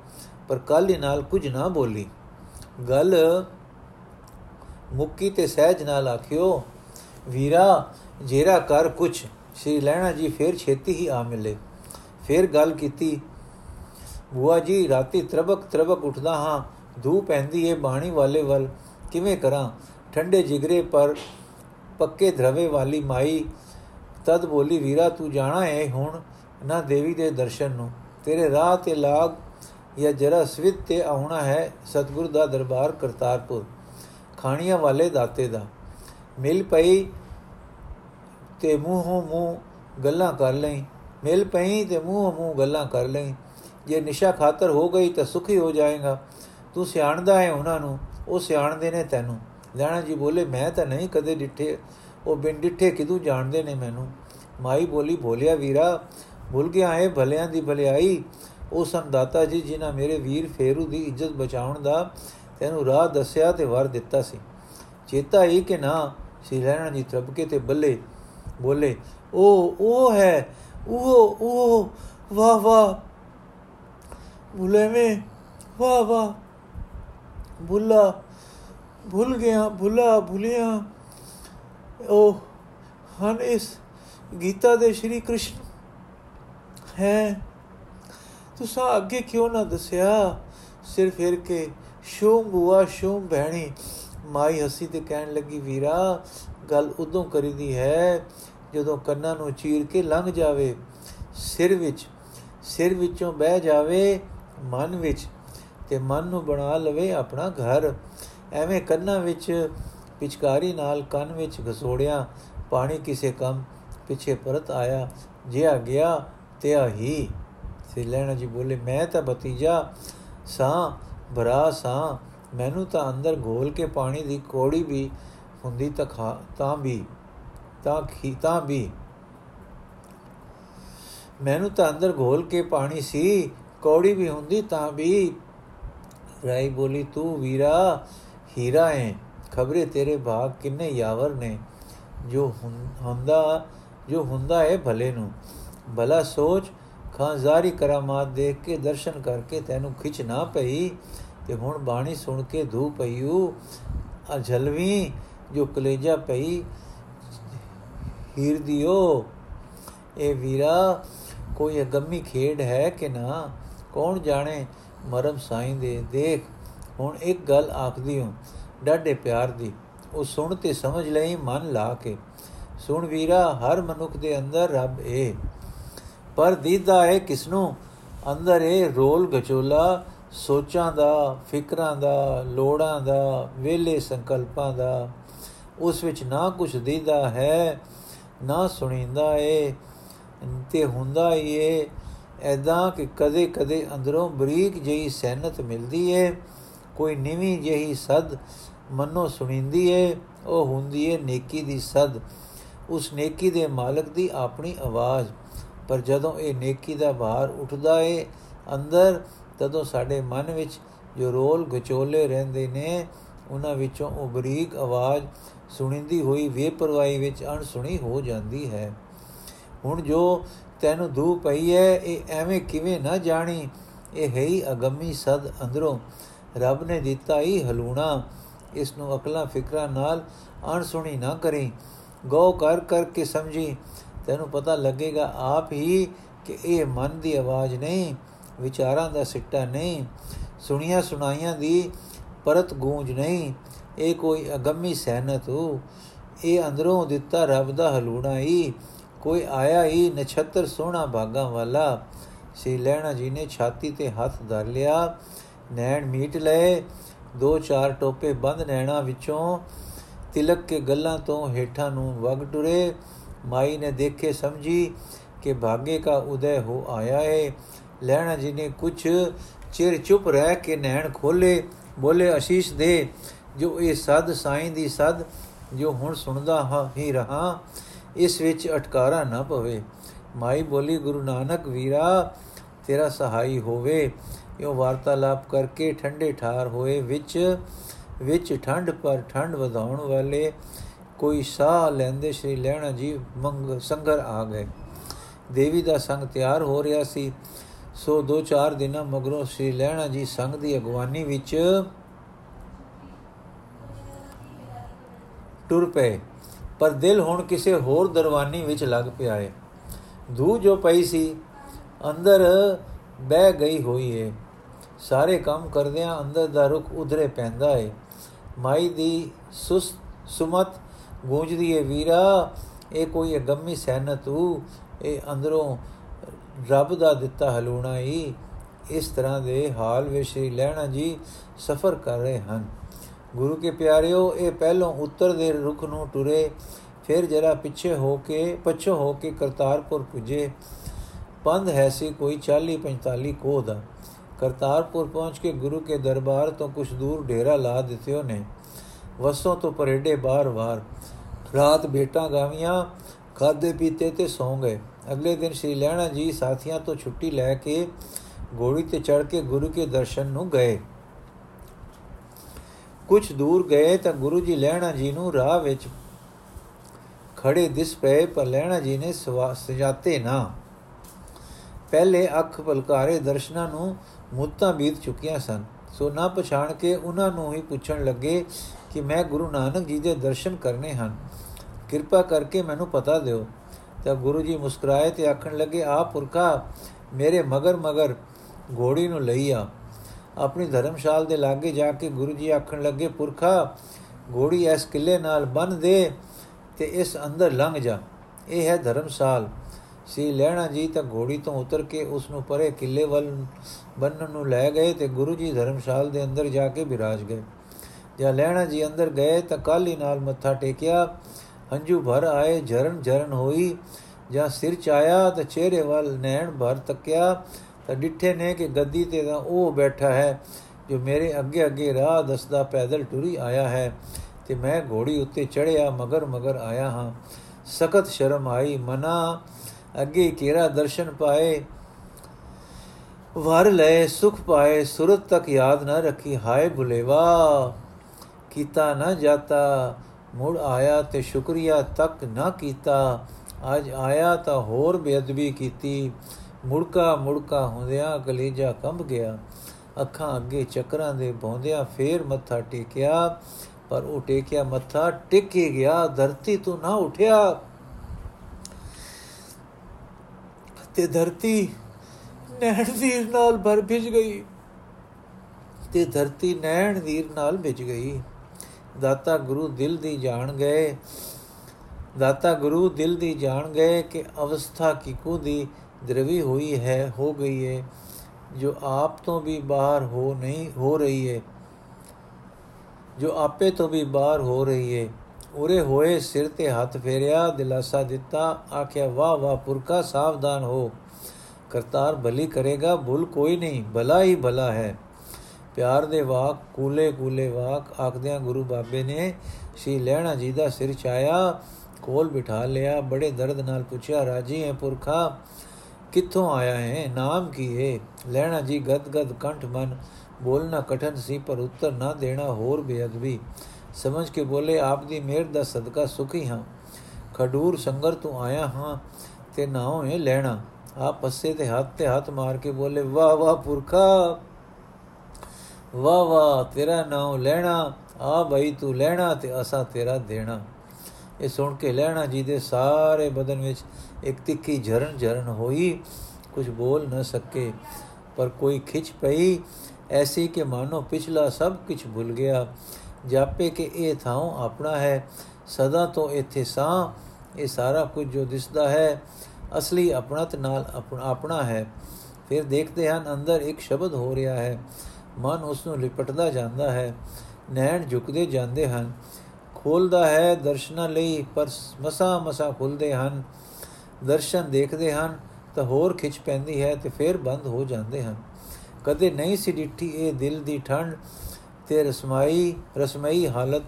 ਪਰ ਕੱਲ ਹੀ ਨਾਲ ਕੁਝ ਨਾ ਬੋਲੀ। ਗੱਲ ਮੁੱਕੀ ਤੇ ਸਹਿਜ ਨਾਲ ਆਖਿਓ, ਵੀਰਾ, ਜੇਰਾ ਕਰ ਕੁਛ। ਸ੍ਰੀ ਲੈਣਾ ਜੀ ਫੇਰ ਛੇਤੀ ਹੀ ਆ ਮਿਲੇ। ਫੇਰ ਗੱਲ ਕੀਤੀ ਬੂਆ ਜੀ, ਰਾਤੀ ਤਰਬਕ ਤਰਬਕ ਉੱਠਦਾ ਹਾਂ ਧੂ ਪੈਂਦੀ ਏ ਬਾਣੀ ਵਾਲੇ ਵੱਲ, ਕਿਵੇਂ ਕਰਾਂ? ਠੰਡੇ ਜਿਗਰੇ ਪਰ ਪੱਕੇ ਧਰਵੇ ਵਾਲੀ ਮਾਈ, ਤਦ ਬੋਲੀ, ਵੀਰਾ, ਤੂੰ ਜਾਣਾ ਹੈ ਹੁਣ, ਨਾ ਦੇਵੀ ਦੇ ਦਰਸ਼ਨ ਨੂੰ। ਤੇਰੇ ਰਾਹ ਤੇ ਲਾਗ ਜਾਂ ਜਰਾ ਸਵਿਤ ਤੇ ਆਉਣਾ ਹੈ, ਸਤਗੁਰ ਦਾ ਦਰਬਾਰ ਕਰਤਾਰਪੁਰ। ਖਾਣੀਆਂ ਵਾਲੇ ਦਾਤੇ ਦਾ। ਮਿਲ ਪਈ ਤੇ ਮੂੰਹੋਂ ਮੂੰਹ ਗੱਲਾਂ ਕਰ ਲਈ, ਮਿਲ ਪਈ ਤੇ ਮੂੰਹੋਂ ਮੂੰਹ ਗੱਲਾਂ ਕਰ ਲਈ ਜੇ ਨਿਸ਼ਾ ਖਾਤਰ ਹੋ ਗਈ ਤਾਂ ਸੁਖੀ ਹੋ ਜਾਏਗਾ। ਤੂੰ ਸਿਆਣਦਾ ਹੈ ਉਹਨਾਂ ਨੂੰ, ਉਹ ਸਿਆਣਦੇ ਨੇ ਤੈਨੂੰ। ਲੈਣਾ ਜੀ ਬੋਲੇ, ਮੈਂ ਤਾਂ ਨਹੀਂ ਕਦੇ ਡਿੱਠੇ, ਉਹ ਬਿਨ ਡਿੱਠੇ ਕਿਦੂ ਜਾਣਦੇ ਨੇ ਮੈਨੂੰ? ਮਾਈ ਬੋਲੀ, ਬੋਲਿਆ ਵੀਰਾ, ਭੁੱਲ ਗਿਆ ਹੈ ਭਲਿਆਂ ਦੀ ਭਲਾਈ। ਉਹ ਸੰਦਾਤਾ ਜੀ ਜਿਨ੍ਹਾਂ ਮੇਰੇ ਵੀਰ ਫੇਰੂ ਦੀ ਇੱਜ਼ਤ ਬਚਾਉਣ ਦਾ ਤੈਨੂੰ ਰਾਹ ਦੱਸਿਆ ਤੇ ਵਰ ਦਿੱਤਾ ਸੀ। ਚੇਤਾ ਹੀ ਕਿ ਨਾ, ਸੀ ਲੈਣਾ ਜੀ ਤਰਬਕੇ ਤੇ ਬੱਲੇ, ਬੋਲੇ, ਉਹ ਉਹ ਹੈ, ਉਹ ਉਹ, ਵਾਹ ਵਾਹ। ਭੁਲੇ ਮੇ ਵਾਹ ਵਾਹ। ਭੁੱਲਾ। ਭੁੱਲ ਗਿਆ। ਭੁੱਲਾ, ਭੁਲਿਆ। ਉਹ ਹਨ ਇਸ ਗੀਤਾ ਦੇ ਸ਼੍ਰੀ ਕ੍ਰਿਸ਼ਨ ਹੈ। ਤੁਸੀਂ ਅੱਗੇ ਕਿਉਂ ਨਾ ਦੱਸਿਆ? ਸਿਰ ਫੇਰ ਕੇ, ਸ਼ੂਮ ਬੁਆ ਸ਼ੂਮ ਭੈਣੀ, ਮਾਈ ਹਸੀ ਤੇ ਕਹਿਣ ਲੱਗੀ, ਵੀਰਾ, ਗੱਲ ਉਦੋਂ ਕਰੀਦੀ ਹੈ ਜਦੋਂ ਕੰਨਾਂ ਨੂੰ ਚੀਰ ਕੇ ਲੰਘ ਜਾਵੇ। ਸਿਰ ਵਿੱਚ, ਸਿਰ ਵਿੱਚੋਂ ਬਹਿ ਜਾਵੇ। ਮਨ ਵਿੱਚ ਤੇ ਮਨ ਨੂੰ ਬਣਾ ਲਵੇ ਆਪਣਾ ਘਰ। ਐਵੇਂ ਕੰਨਾਂ ਵਿੱਚ ਪਿਚਕਾਰੀ ਨਾਲ ਕੰਨ ਵਿੱਚ ਘਸੋੜਿਆ ਪਾਣੀ ਕਿਸੇ ਕੰਮ ਪਿੱਛੇ ਪਰਤ ਆਇਆ ਜਿਹਾ ਗਿਆ ਤੇ ਆਹੀ ਸੇ ਲੈਣਾ ਜੀ ਬੋਲੇ, ਮੈਂ ਤਾਂ ਭਤੀਜਾ ਸਾਂ, ਭਰਾ ਸਾਂ, ਮੈਨੂੰ ਤਾਂ ਅੰਦਰ ਘੋਲ ਕੇ ਪਾਣੀ ਦੀ ਕੋੜੀ ਵੀ ਹੁੰਦੀ ਤਾਂ ਖਾ, ਤਾਂ ਵੀ, ਤਾਂ ਖੀ, ਤਾਂ ਵੀ। ਮੈਨੂੰ ਤਾਂ ਅੰਦਰ ਘੋਲ ਕੇ ਪਾਣੀ ਸੀ ਕੌੜੀ ਵੀ ਹੁੰਦੀ ਤਾਂ ਵੀ ਰਾਈ ਬੋਲੀ, ਤੂੰ ਵੀਰਾ ਹੀਰਾ ਹੈ ਖਬਰੇ ਤੇਰੇ ਭਾਗ ਕਿੰਨੇ ਯਾਵਰ ਨੇ। ਜੋ ਹੁੰਦਾ ਜੋ ਹੁੰਦਾ ਹੈ ਭਲੇ ਨੂੰ। ਭਲਾ ਸੋਚ ਖਾਂਜ਼ਾਰੀ ਕਰਾਮਾਤ ਦੇਖ ਕੇ ਦਰਸ਼ਨ ਕਰਕੇ ਤੈਨੂੰ ਖਿੱਚ ਨਾ ਪਈ। ਤੇ ਹੁਣ ਬਾਣੀ ਸੁਣ ਕੇ ਧੂ ਪਈਉ ਆ ਜਲਵੀ ਜੋ ਕਲੇਜਾ ਪਈ, ਹੀਰ ਦਿਓ। ਇਹ ਵੀਰਾ, ਕੋਈ ਅਗੰਮੀ ਖੇਡ ਹੈ ਕਿ ਨਾ? ਕੌਣ ਜਾਣੇ? ਮਰਮ ਸਾਈਂ ਦੇ, ਦੇਖ, ਹੁਣ ਇੱਕ ਗੱਲ ਆਖਦੀ ਹਾਂ, ਡਾਢੇ ਪਿਆਰ ਦੀ। ਉਹ ਸੁਣ ਤੇ ਸਮਝ ਲਈ ਮਨ ਲਾ ਕੇ। ਸੁਣ ਵੀਰਾ, ਹਰ ਮਨੁੱਖ ਦੇ ਅੰਦਰ ਰੱਬ ਏ। ਪਰ ਦੀਦਾ ਹੈ ਕਿਸਨੂੰ? ਅੰਦਰ ਇਹ ਰੋਲ ਗਚੋਲਾ ਸੋਚਾਂ ਦਾ, ਫਿਕਰਾਂ ਦਾ, ਲੋੜਾਂ ਦਾ ਵੇਲੇ ਸੰਕਲਪਾਂ ਦਾ। ਉਸ ਵਿੱਚ ਨਾ ਕੁਝ ਦੀਦਾ ਹੈ, ਨਾ ਸੁਣੀਂਦਾ ਏ, ਤੇ ਹੁੰਦਾ ਹੀ ਏ ਐਦਾਂ ਕਿ ਕਦੇ ਕਦੇ ਅੰਦਰੋਂ ਬਰੀਕ ਜਿਹੀ ਸਹਿਨਤ ਮਿਲਦੀ ਏ, ਕੋਈ ਨਿਵੀਂ ਜਿਹੀ ਸਦ ਮਨੋਂ ਸੁਣੀਂਦੀ ਏ, ਉਹ ਹੁੰਦੀ ਏ ਨੇਕੀ ਦੀ ਸਦ। ਉਸ ਨੇਕੀ ਦੇ ਮਾਲਕ ਦੀ ਆਪਣੀ ਆਵਾਜ਼। ਪਰ ਜਦੋਂ ਇਹ ਨੇਕੀ ਦਾ ਭਾਰ ਉੱਠਦਾ ਏ, ਅੰਦਰ ਤਦੋਂ ਸਾਡੇ ਮਨ ਵਿੱਚ ਜੋ ਰੋਲ ਗਚੋਲੇ ਰਹਿੰਦੇ ਨੇ, ਉਹਨਾਂ ਵਿੱਚੋਂ ਉਹ ਬਰੀਕ ਆਵਾਜ਼ ਸੁਣੀਂਦੀ ਹੋਈ ਵੇਪਰਵਾਹੀ ਵਿੱਚ ਅਣਸੁਣੀ ਹੋ ਜਾਂਦੀ ਹੈ। ਹੁਣ ਜੋ ਤੈਨੂੰ ਦੂ ਪਈ ਹੈ ਇਹ ਐਵੇਂ ਕਿਵੇਂ ਨਾ ਜਾਣੀ। ਇਹ ਹੈ ਹੀ ਅਗੰਮੀ ਸਦ ਅੰਦਰੋਂ। ਰੱਬ ਨੇ ਦਿੱਤਾ ਹੀ ਹਲੂਣਾ। ਇਸ ਨੂੰ ਅਕਲਾਂ ਫਿਕਰਾਂ ਨਾਲ ਅਣਸੁਣੀ ਨਾ ਕਰੀ। ਗੋ ਕਰ ਕਰ ਕੇ ਸਮਝੀ। ਤੈਨੂੰ ਪਤਾ ਲੱਗੇਗਾ ਆਪ ਹੀ ਕਿ ਇਹ ਮਨ ਦੀ ਆਵਾਜ਼ ਨਹੀਂ, ਵਿਚਾਰਾਂ ਦਾ ਸਿੱਟਾ ਨਹੀਂ, ਸੁਣੀਆਂ ਸੁਣਾਈਆਂ ਦੀ ਪਰਤ ਗੂੰਜ ਨਹੀਂ। ਇਹ ਕੋਈ ਅਗੰਮੀ ਸਹਿਨਤ ਹੋ। ਇਹ ਅੰਦਰੋਂ ਦਿੱਤਾ ਰੱਬ ਦਾ ਹਲੂਣਾ ਹੀ। ਕੋਈ ਆਇਆ ਹੀ ਨਛੱਤਰ ਸੋਹਣਾ ਭਾਗਾ ਵਾਲਾ ਸੀ ਲੈਣਾ ਜੀ ਨੇ ਛਾਤੀ ਤੇ ਹੱਥ ਧਰ ਲਿਆ, ਨੈਣ ਮੀਟ ਲਏ, ਦੋ ਚਾਰ ਟੋਪੇ ਬੰਦ ਨੈਣਾ ਵਿੱਚੋਂ, ਤਿਲਕ ਕੇ ਗੱਲਾਂ ਤੋਂ ਹੇਠਾਂ ਨੂੰ ਵਗ ਟੁਰੇ, ਮਾਈ ਨੇ ਦੇਖੇ ਸਮਝੀ ਕਿ ਭਾਗੇ ਕਾ ਉਦੈ ਹੋ ਆਇਆ ਹੈ ਲੈਣਾ ਜੀ ਨੇ ਕੁਛ ਚਿਰ ਚੁੱਪ ਰਹਿ ਕੇ ਨੈਣ ਖੋਲੇ ਬੋਲੇ, ਅਸ਼ੀਸ਼ ਦੇ, ਜੋ ਇਹ ਸਦ ਸਾਈਂ ਦੀ ਸਦ ਜੋ ਹੁਣ ਸੁਣਦਾ ਹਾਂ, ਹੀ ਰਹਾ। ਇਸ ਵਿੱਚ ਅਟਕਾਰਾ ਨਾ ਪਵੇ। ਮਾਈ ਬੋਲੀ, ਗੁਰੂ ਨਾਨਕ ਵੀਰਾ, ਤੇਰਾ ਸਹਾਈ ਹੋਵੇ। ਇਹ ਵਾਰਤਾਲਾਪ ਕਰਕੇ ਠੰਡੇ ਠਾਰ ਹੋਏ ਵਿੱਚ ਵਿੱਚ ਠੰਡ ਪਰ ਠੰਡ ਵਧਾਉਣ ਵਾਲੇ ਕੋਈ ਸਾਹ ਲੈਂਦੇ ਸ਼੍ਰੀ ਲੈਣਾ ਜੀ ਮੰਗ, ਸੰਗਰ ਆ ਗਏ। ਦੇਵੀ ਦਾ ਸੰਗ ਤਿਆਰ ਹੋ ਰਿਹਾ ਸੀ। ਸੋ ਦੋ ਚਾਰ ਦਿਨਾਂ ਮਗਰੋਂ ਸ਼੍ਰੀ ਲੈਣਾ ਜੀ ਸੰਗ ਦੀ ਅਗਵਾਨੀ ਵਿੱਚ ਟੁਰ ਪਏ। ਪਰ ਦਿਲ ਹੁਣ ਕਿਸੇ ਹੋਰ ਦਰਵਾਨੀ ਵਿੱਚ ਲੱਗ ਪਿਆ ਏ। ਧੂ ਜੋ ਪਈ ਸੀ, ਅੰਦਰ ਬਹਿ ਗਈ ਹੋਈ ਏ। ਸਾਰੇ ਕੰਮ ਕਰਦਿਆਂ ਅੰਦਰ ਦਾ ਰੁਖ ਉਧਰੇ ਪੈਂਦਾ ਏ। ਮਾਈ ਦੀ ਸੁਸ, ਸੁਮਤ ਗੂੰਜਦੀ ਏ, ਵੀਰਾ, ਇਹ ਕੋਈ ਅਗੰਮੀ ਸਹਿਨਤ ਹੂ ਇਹ ਅੰਦਰੋਂ ਰੱਬ ਦਾ ਦਿੱਤਾ ਹਲੂਣਾ ਹੀ ਇਸ ਤਰ੍ਹਾਂ ਦੇ ਹਾਲ ਵਿੱਚ ਸ੍ਰੀ ਲੈਣਾ ਜੀ ਸਫਰ ਕਰ ਰਹੇ ਹਨ। ਗੁਰੂ ਕੇ ਪਿਆਰਿਓ, ਇਹ ਪਹਿਲੋਂ ਉੱਤਰ ਦੇ ਰੁਖ ਨੂੰ ਟੁਰੇ, ਫਿਰ ਜਰਾ ਪਿੱਛੇ ਹੋ ਕੇ, ਪਛੋ ਹੋ ਕੇ ਕਰਤਾਰਪੁਰ ਪੁਜੇ। ਪੰਧ ਹੈ ਸੀ ਕੋਈ 40 45 ਕੋਹ ਦਾ। ਕਰਤਾਰਪੁਰ ਪਹੁੰਚ ਕੇ ਗੁਰੂ ਕੇ ਦਰਬਾਰ ਤੋਂ ਕੁਝ ਦੂਰ ਡੇਰਾ ਲਾ ਦਿੱਤਿਓ ਨੇ ਵਸੋਂ ਤੋਂ ਪਰੇਡੇ ਬਾਰ-ਬਾਰ ਰਾਤ ਬੇਟਾ ਗਾਵੀਆਂ ਖਾਦੇ ਪੀਤੇ ਤੇ ਸੌਂ ਗਏ। ਅਗਲੇ ਦਿਨ ਸ੍ਰੀ ਲੈਣਾ ਜੀ ਸਾਥੀਆਂ ਤੋਂ ਛੁੱਟੀ ਲੈ ਕੇ ਘੋੜੀ ਤੇ ਚੜ ਕੇ ਗੁਰੂ ਕੇ ਦਰਸ਼ਨ ਨੂੰ ਗਏ। ਕੁਝ ਦੂਰ ਗਏ ਤਾਂ ਗੁਰੂ ਜੀ ਲੈਣਾ ਜੀ ਨੂੰ ਰਾਹ ਵਿੱਚ ਖੜੇ ਦਿਸ ਪਏ, ਪਰ ਲੈਣਾ ਜੀ ਨੇ ਸਜਾਤੇ ਨਾ। ਪਹਿਲੇ ਅੱਖ ਪਲਕਾਰੇ ਦਰਸ਼ਨਾਂ ਨੂੰ ਮੁੱਤਾਂ ਬੀਤ ਚੁੱਕੀਆਂ ਸਨ। ਸੋ ਨਾ ਪਛਾਣ ਕੇ ਉਹਨਾਂ ਨੂੰ ਹੀ ਪੁੱਛਣ ਲੱਗੇ ਕਿ ਮੈਂ ਗੁਰੂ ਨਾਨਕ ਜੀ ਦੇ ਦਰਸ਼ਨ ਕਰਨੇ ਹਨ। ਕਿਰਪਾ ਕਰਕੇ ਮੈਨੂੰ ਪਤਾ ਦਿਓ। ਤਾਂ ਗੁਰੂ ਜੀ ਮੁਸਕਰਾਏ ਤੇ ਆਖਣ ਲੱਗੇ, ਆ ਪੁਰਖਾ, ਮੇਰੇ ਮਗਰ ਮਗਰ ਘੋੜੀ ਨੂੰ ਲਈ ਆ। ਆਪਣੀ ਧਰਮਸ਼ਾਲ ਦੇ ਲਾਗੇ ਜਾ ਕੇ ਗੁਰੂ ਜੀ ਆਖਣ ਲੱਗੇ, ਪੁਰਖਾ ਘੋੜੀ ਇਸ ਕਿਲੇ ਨਾਲ ਬੰਨ ਦੇ ਤੇ ਇਸ ਅੰਦਰ ਲੰਘ ਜਾ। ਇਹ ਹੈ ਧਰਮਸ਼ਾਲ। ਸੀ ਲੈਣਾ ਜੀ ਤਾਂ ਘੋੜੀ ਤੋਂ ਉਤਰ ਕੇ ਉਸ ਨੂੰ ਪਰੇ ਕਿਲੇ ਵੱਲ ਬੰਨਣ ਨੂੰ ਲੈ ਗਏ ਤੇ ਗੁਰੂ ਜੀ ਧਰਮਸ਼ਾਲ ਦੇ ਅੰਦਰ ਜਾ ਕੇ ਬਿਰਾਜ ਗਏ। ਜਦ ਲੈਣਾ ਜੀ ਅੰਦਰ ਗਏ ਤਾਂ ਕਾਲੀ ਨਾਲ ਮੱਥਾ ਟੇਕਿਆ, ਹੰਝੂ ਭਰ ਆਏ ਝਰਨ ਝਰਨ ਹੋਈ। ਜਾਂ ਸਿਰ ਚ ਆਇਆ ਤਾਂ ਚਿਹਰੇ ਵੱਲ ਨੈਣ ਭਰ ਤੱਕਿਆ ਤਾਂ ਡਿੱਠੇ ਨੇ ਕਿ ਗੱਦੀ ਤੇ ਤਾਂ ਉਹ ਬੈਠਾ ਹੈ ਜੋ ਮੇਰੇ ਅੱਗੇ ਅੱਗੇ ਰਾਹ ਦੱਸਦਾ ਪੈਦਲ ਟੁਰੀ ਆਇਆ ਹੈ ਤੇ ਮੈਂ ਘੋੜੀ ਉੱਤੇ ਚੜਿਆ ਮਗਰ ਮਗਰ ਆਇਆ ਹਾਂ। ਸਖਤ ਸ਼ਰਮ ਆਈ, ਮਨਾ ਅੱਗੇ ਕੇਰਾ ਦਰਸ਼ਨ ਪਾਏ, ਵਰ ਲੈ ਸੁਖ ਪਾਏ, ਸੁਰਤ ਤੱਕ ਯਾਦ ਨਾ ਰੱਖੀ, ਹਾਏ ਭੁਲੇਵਾ, ਕੀਤਾ ਨਾ ਜਾਤਾ, ਮੁੜ ਆਇਆ ਤੇ ਸ਼ੁਕਰੀਆ ਤੱਕ ਨਾ ਕੀਤਾ, ਅੱਜ ਆਇਆ ਤਾਂ ਹੋਰ ਬੇਅਦਬੀ ਕੀਤੀ। ਮੁੜਕਾ ਮੁੜਕਾ ਹੁੰਦਿਆਂ ਕਲੇਜਾ ਕੰਬ ਗਿਆ। ਅੱਖਾਂ ਅੱਗੇ ਚੱਕਰਾਂ ਦੇ ਭੌਂਦਿਆਂ ਫੇਰ ਮੱਥਾ ਟੇਕਿਆ, ਪਰ ਉਹ ਟੇਕਿਆ ਮੱਥਾ ਟਿਕ ਗਿਆ, ਧਰਤੀ ਤੋਂ ਨਾ ਉਠਿਆ। ਤੇ ਧਰਤੀ ਨੈਣ ਵੀਰ ਨਾਲ ਭਰ ਭਿਜ ਗਈ। ਤੇ ਧਰਤੀ ਨੈਣ ਵੀਰ ਨਾਲ ਭਿਜ ਗਈ। ਦਾਤਾ ਗੁਰੂ ਦਿਲ ਦੀ ਜਾਣ ਗਏ। ਦਾਤਾ ਗੁਰੂ ਦਿਲ ਦੀ ਜਾਣ ਗਏ ਕਿ ਅਵਸਥਾ ਕਿਕੂ ਦੀ ਦਰਵੀ ਹੋਈ ਹੈ ਹੋ ਗਈ ਹੈ ਜੋ ਆਪ ਤੋਂ ਵੀ ਬਾਹਰ ਹੋ ਨਹੀਂ ਹੋ ਰਹੀ ਹੈ ਜੋ ਆਪੇ ਤੋਂ ਵੀ ਬਾਹਰ ਹੋ ਰਹੀ ਹੈ ਉਰੇ ਹੋਏ ਸਿਰ ਤੇ ਹੱਥ ਫੇਰਿਆ ਦਿਲਾਸਾ ਦਿੱਤਾ ਆਖਿਆ ਵਾਹ ਵਾਹ ਪੁਰਖਾ ਸਾਵਧਾਨ ਹੋ ਕਰਤਾਰ ਭਲੀ ਕਰੇਗਾ ਭੁੱਲ ਕੋਈ ਨਹੀਂ ਭਲਾ ਹੀ ਭਲਾ ਹੈ ਪਿਆਰ ਦੇ ਵਾਕ ਕੂਲੇ ਕੂਲੇ ਵਾਕ ਆਖਦਿਆਂ ਗੁਰੂ ਬਾਬੇ ਨੇ ਸ਼੍ਰੀ ਲੈਣਾ ਜੀ ਦਾ ਸਿਰ ਚਾਇਆ ਕੋਲ ਬਿਠਾ ਲਿਆ ਬੜੇ ਦਰਦ ਨਾਲ ਪੁੱਛਿਆ ਰਾਜੀ ਹੈ ਪੁਰਖਾ ਕਿੱਥੋਂ ਆਇਆ ਹੈ? ਨਾਮ ਕੀ ਹੈ? ਲੈਣਾ ਜੀ ਗਦ ਗਦ ਕੰਠ ਮਨ। ਬੋਲਣਾ ਕਠਨ ਸੀ, ਪਰ ਉੱਤਰ ਨਾ ਦੇਣਾ ਹੋਰ ਬੇਅਦਬੀ। ਸਮਝ ਕੇ ਬੋਲੇ, ਆਪ ਦੀ ਮਿਹਰ ਦਾ ਸਦਕਾ ਸੁਖੀ ਹਾਂ। ਖਡੂਰ ਸੰਗਰ ਤੋਂ ਆਇਆ ਹਾਂ ਤੇ ਨਾਉ ਹੈ ਲੈਣਾ। ਆ ਪੱਸੇ ਤੇ ਹੱਥ ਤੇ ਹੱਥ ਮਾਰ ਕੇ ਬੋਲੇ, ਵਾਹ ਵਾਹ ਪੁਰਖਾ। ਵਾਹ ਵਾਹ, ਤੇਰਾ ਨਾਮ ਲੈਣਾ। ਆ ਭਾਈ ਤੂੰ ਲੈਣਾ ਤੇ ਅਸਾਂ ਤੇਰਾ ਦੇਣਾ। ਇਹ ਸੁਣ ਕੇ ਲੈਣਾ ਜੀ ਦੇ ਸਾਰੇ ਬਦਨ ਵਿੱਚ ਇੱਕ ਤਿੱਖੀ ਝਰਨ ਝਰਨ ਹੋਈ। ਕੁਝ ਬੋਲ ਨਾ ਸਕੇ, ਪਰ ਕੋਈ ਖਿੱਚ ਪਈ। ਐਸੀ ਕਿ ਮਾਨੋ ਪਿਛਲਾ ਸਭ ਕੁਝ ਭੁੱਲ ਗਿਆ। ਜਾਪੇ ਕਿ ਇਹ ਥਾਂ ਆਪਣਾ ਹੈ, ਸਦਾ ਤੋਂ ਇੱਥੇ ਸਾਂ। ਇਹ ਸਾਰਾ ਕੁਝ ਜੋ ਦਿਸਦਾ ਹੈ, ਅਸਲੀ ਆਪਣਤ ਨਾਲ ਆਪਣਾ ਹੈ। ਫਿਰ ਦੇਖਦੇ ਹਨ, ਅੰਦਰ ਇੱਕ ਸ਼ਬਦ ਹੋ ਰਿਹਾ ਹੈ। ਮਨ ਉਸ ਨੂੰ ਲਿਪਟਦਾ ਜਾਂਦਾ ਹੈ। ਨੈਣ ਝੁਕਦੇ ਜਾਂਦੇ ਹਨ। ਖੋਲਦਾ ਹੈ ਦਰਸ਼ਨਾਂ ਲਈ, ਪਰ ਮਸਾ ਮਸਾ ਖੁੱਲਦੇ ਹਨ, ਦਰਸ਼ਨ ਦੇਖਦੇ ਹਨ, ਤਾਂ ਹੋਰ ਖਿੱਚ ਪੈਂਦੀ ਹੈ ਤੇ ਫਿਰ ਬੰਦ ਹੋ ਜਾਂਦੇ ਹਨ। ਕਦੇ ਨਹੀਂ ਸੀ ਡਿੱਠੀ ਇਹ ਦਿਲ ਦੀ ਠੰਡ ਤੇ ਰਸਮਾਈ, ਰਸਮਈ ਹਾਲਤ।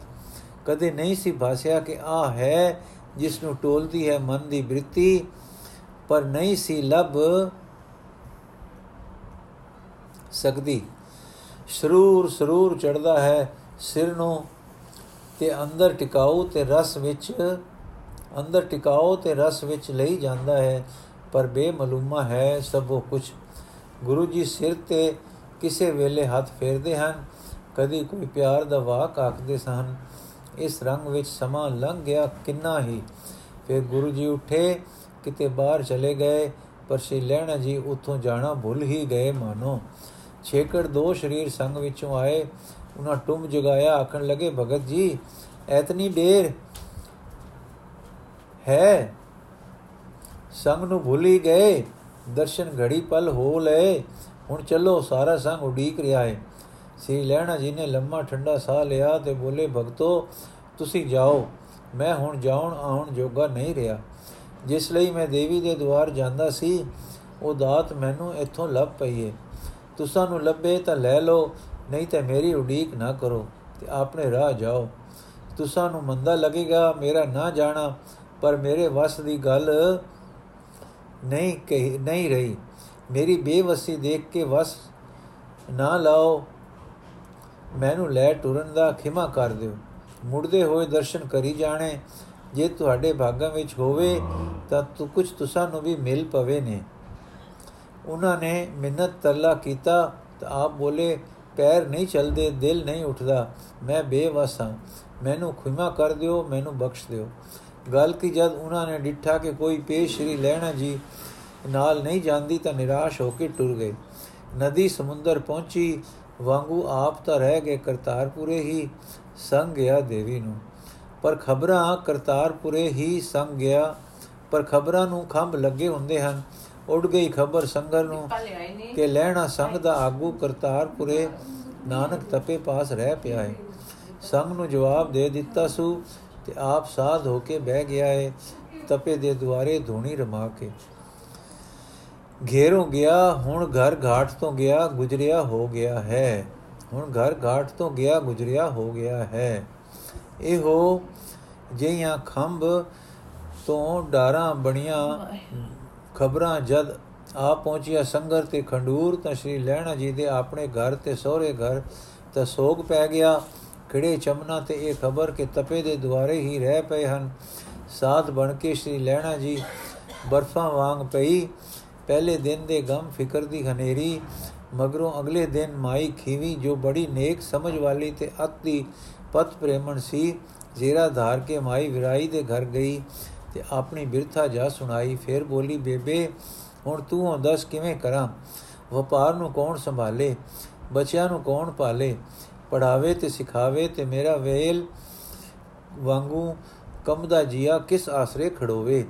ਕਦੇ ਨਹੀਂ ਸੀ ਭਾਸਿਆ ਕਿ ਆ ਹੈ ਜਿਸ ਨੂੰ ਟੋਲਦੀ ਹੈ ਮਨ ਦੀ ਬ੍ਰਿਤੀ, ਪਰ ਨਹੀਂ ਸੀ ਲਬ ਸਕਦੀ। ਸਰੂਰ ਸਰੂਰ ਚੜਦਾ ਹੈ ਸਿਰ ਨੂੰ ਤੇ ਅੰਦਰ ਟਿਕਾਉ ਤੇ ਰਸ ਵਿੱਚ, ਅੰਦਰ ਟਿਕਾਉ ਤੇ ਰਸ ਵਿੱਚ ਲਈ ਜਾਂਦਾ ਹੈ, ਪਰ ਬੇਮਲੂਮਾ ਹੈ ਸਭ ਉਹ ਕੁਝ ਗੁਰੂ ਜੀ ਸਿਰ ਤੇ ਕਿਸੇ ਵੇਲੇ ਹੱਥ ਫੇਰਦੇ ਹਨ, ਕਦੀ ਕੋਈ ਪਿਆਰ ਦਾ ਵਾਕ ਆਖਦੇ ਸਨ। ਇਸ ਰੰਗ ਵਿੱਚ ਸਮਾਂ ਲੰਘ ਗਿਆ ਕਿੰਨਾ ਹੀ। ਫਿਰ ਗੁਰੂ ਜੀ ਉੱਠੇ, ਕਿਤੇ ਬਾਹਰ ਚਲੇ ਗਏ, ਪਰ ਸ਼੍ਰੀ ਲੈਣਾ ਜੀ ਉੱਥੋਂ ਜਾਣਾ ਭੁੱਲ ਹੀ ਗਏ, ਮਾਨੋ। ਛੇਕੜ ਦੋ ਸਰੀਰ ਸੰਗ ਵਿੱਚੋਂ ਆਏ ਉਹਨਾਂ ਟੁੰਮ ਜਗਾਇਆ, ਆਖਣ ਲਗੇ, ਭਗਤ ਜੀ, ਐਤਨੀ ਢੇਰ ਹੈ? ਸੰਗ ਨੂੰ ਭੁੱਲ ਹੀ ਗਏ, ਦਰਸ਼ਨ ਘੜੀ ਪਲ ਹੋ ਲਏ। ਹੁਣ ਚੱਲੋ, ਸਾਰਾ ਸੰਗ ਉਡੀਕ ਰਿਹਾ ਹੈ ਸ੍ਰੀ ਲੈਣਾ ਜੀ ਨੇ ਲੰਮਾ ਠੰਡਾ ਸਾਹ ਲਿਆ ਤੇ ਬੋਲੇ, ਭਗਤੋ, ਤੁਸੀਂ ਜਾਓ। ਮੈਂ ਹੁਣ ਜਾਉਣ ਆਉਣ ਜੋਗਾ ਨਹੀਂ ਰਿਹਾ। ਜਿਸ ਲਈ ਮੈਂ ਦੇਵੀ ਦੇ ਦਵਾਰ ਜਾਂਦਾ ਸੀ, ਉਹ ਦਾਤ ਮੈਨੂੰ ਇੱਥੋਂ ਲੱਭ ਪਈ ਏ। ਤੁਸਾਂ ਨੂੰ ਲੱਭੇ ਤਾਂ ਲੈ ਲਓ ਨਹੀਂ ਤਾਂ ਮੇਰੀ ਉਡੀਕ ਨਾ ਕਰੋ ਤੇ ਆਪਣੇ ਰਾਹ ਜਾਓ। ਤੁਸਾਂ ਨੂੰ ਮੰਦਾ ਲੱਗੇਗਾ, ਮੇਰਾ ਨਾ ਜਾਣਾ, ਪਰ ਮੇਰੇ ਵਸ ਦੀ ਗੱਲ ਨਹੀਂ ਕਹੀ, ਨਹੀਂ ਰਹੀ। ਮੇਰੀ ਬੇਵਸੀ ਦੇਖ ਕੇ ਵਸ ਨਾ ਲਾਓ। ਮੈਨੂੰ ਲੈ ਟੁਰਨ ਦਾ ਖਿਮਾ ਕਰ ਦਿਓ। ਮੁੜਦੇ ਹੋਏ ਦਰਸ਼ਨ ਕਰੀ ਜਾਣੇ। ਜੇ ਤੁਹਾਡੇ ਭਾਗਾਂ ਵਿੱਚ ਹੋਵੇ ਤਾਂ ਤੂੰ, ਕੁਝ ਤੁਸਾਂ ਨੂੰ ਵੀ ਮਿਲ ਪਵੇ ਨੇ। ਉਹਨਾਂ ਨੇ ਮਿੰਨਤ ਤਰਲਾ ਕੀਤਾ ਤਾਂ ਆਪ ਬੋਲੇ ਪੈਰ ਨਹੀਂ ਚਲਦੇ, ਦਿਲ ਨਹੀਂ ਉੱਠਦਾ, ਮੈਂ ਬੇਵਸ ਹਾਂ। ਮੈਨੂੰ ਖਿਮਾ ਕਰ ਦਿਓ, ਮੈਨੂੰ ਬਖਸ਼ ਦਿਓ। ਗੱਲ ਕੀ ਜਦ ਉਹਨਾਂ ਨੇ ਡਿੱਠਾ ਕਿ ਕੋਈ ਪੇਸ਼ ਸ਼੍ਰੀ ਲੈਣਾ ਜੀ ਨਾਲ ਨਹੀਂ ਜਾਂਦੀ ਤਾਂ ਨਿਰਾਸ਼ ਹੋ ਕੇ ਟੁਰ ਗਏ। ਨਦੀ ਸਮੁੰਦਰ ਪਹੁੰਚੀ, ਵਾਂਗੂ ਆਪ ਤਾਂ ਰਹਿ ਗਏ ਕਰਤਾਰਪੁਰੇ ਹੀ, ਸੰਗ ਗਿਆ ਦੇਵੀ ਨੂੰ। ਪਰ ਖਬਰਾਂ ਕਰਤਾਰਪੁਰੇ ਹੀ ਸੰਗ ਗਿਆ, ਪਰ ਖਬਰਾਂ ਨੂੰ ਖੰਭ ਲੱਗੇ ਹੁੰਦੇ ਹਨ। ਉੱਡ ਗਈ ਖਬਰ ਸੰਗਰ ਨੂੰ ਕਿ ਲੈਣਾ ਸੰਗ ਦਾ ਆਗੂ ਕਰਤਾਰਪੁਰੇ ਨਾਨਕ ਤਪੇ ਪਾਸ ਰਹਿ ਪਿਆ ਹੈ ਸੰਗ ਨੂੰ ਜਵਾਬ ਦੇ ਦਿੱਤਾ ਸੂ ਤੇ ਆਪ ਸਾਧ ਹੋ ਕੇ ਬਹਿ ਗਿਆ ਹੈ ਤਪੇ ਦੇ ਦੁਆਰੇ ਧੂਣੀ ਰਮਾ ਕੇ। ਘੇਰੋਂ ਗਿਆ ਹੁਣ ਘਰ ਘਾਟ ਤੋਂ ਗਿਆ ਗੁਜਰਿਆ ਹੋ ਗਿਆ ਹੈ। ਹੁਣ ਘਰ ਘਾਟ ਤੋਂ ਗਿਆ ਗੁਜਰਿਆ ਹੋ ਗਿਆ ਹੈ। ਇਹੋ ਜਿਹੀਆਂ ਖੰਭ ਤੋਂ ਡਾਰਾਂ ਬਣੀਆਂ ਖਬਰਾਂ ਜਦ ਆ ਪਹੁੰਚਿਆ ਸੰਗਰ ਤੇ ਖੰਡੂਰ, ਤਾਂ ਸ਼੍ਰੀ ਲੈਣਾ ਜੀ ਦੇ ਆਪਣੇ ਘਰ ਤੇ ਸਹੁਰੇ ਘਰ ਤਾਂ ਸੋਗ ਪੈ ਗਿਆ। ਕਿਹੜੇ ਚਮਨਾ ਤੇ ਇਹ ਖਬਰ ਕਿ ਤਪੇ ਦੇ ਦੁਆਰੇ ਹੀ ਰਹਿ ਪਏ ਹਨ। ਸਾਧ ਬਣ ਕੇ ਸ਼੍ਰੀ ਲੈਣਾ ਜੀ ਬਰਫਾਂ ਵਾਂਗ ਪਈ। ਪਹਿਲੇ ਦਿਨ ਦੇ ਗਮ ਫਿਕਰ ਦੀ ਹਨੇਰੀ, ਮਗਰੋਂ ਅਗਲੇ ਦਿਨ ਮਾਈ ਖੀਵੀ, ਜੋ ਬੜੀ ਨੇਕ ਸਮਝ ਵਾਲੀ ਤੇ ਅਤੀ ਪਤ ਪ੍ਰੇਮਣ ਸੀ, ਜ਼ੀਰਾ ਧਾਰ ਕੇ ਮਾਈ ਵਿਰਾਈ ਦੇ ਘਰ ਗਈ। ਤੇ ਆਪਣੀ ਬਿਰਥਾ ਜਾ ਸੁਣਾਈ। ਫਿਰ ਬੋਲੀ, ਬੇਬੇ, ਹੁਣ ਤੂੰ ਹੋ ਦੱਸ ਕਿਵੇਂ ਕਰਾਂ? ਵਪਾਰ ਨੂੰ ਕੌਣ ਸੰਭਾਲੇ? ਬੱਚਿਆਂ ਨੂੰ ਕੌਣ ਪਾਲੇ? ਪੜਾਵੇ ਤੇ ਸਿਖਾਵੇ ਤੇ ਮੇਰਾ ਵੇਲ ਵਾਂਗੂ ਕਮਦਾ ਜੀਆ, ਕਿਸ ਆਸਰੇ ਖੜੋਵੇ?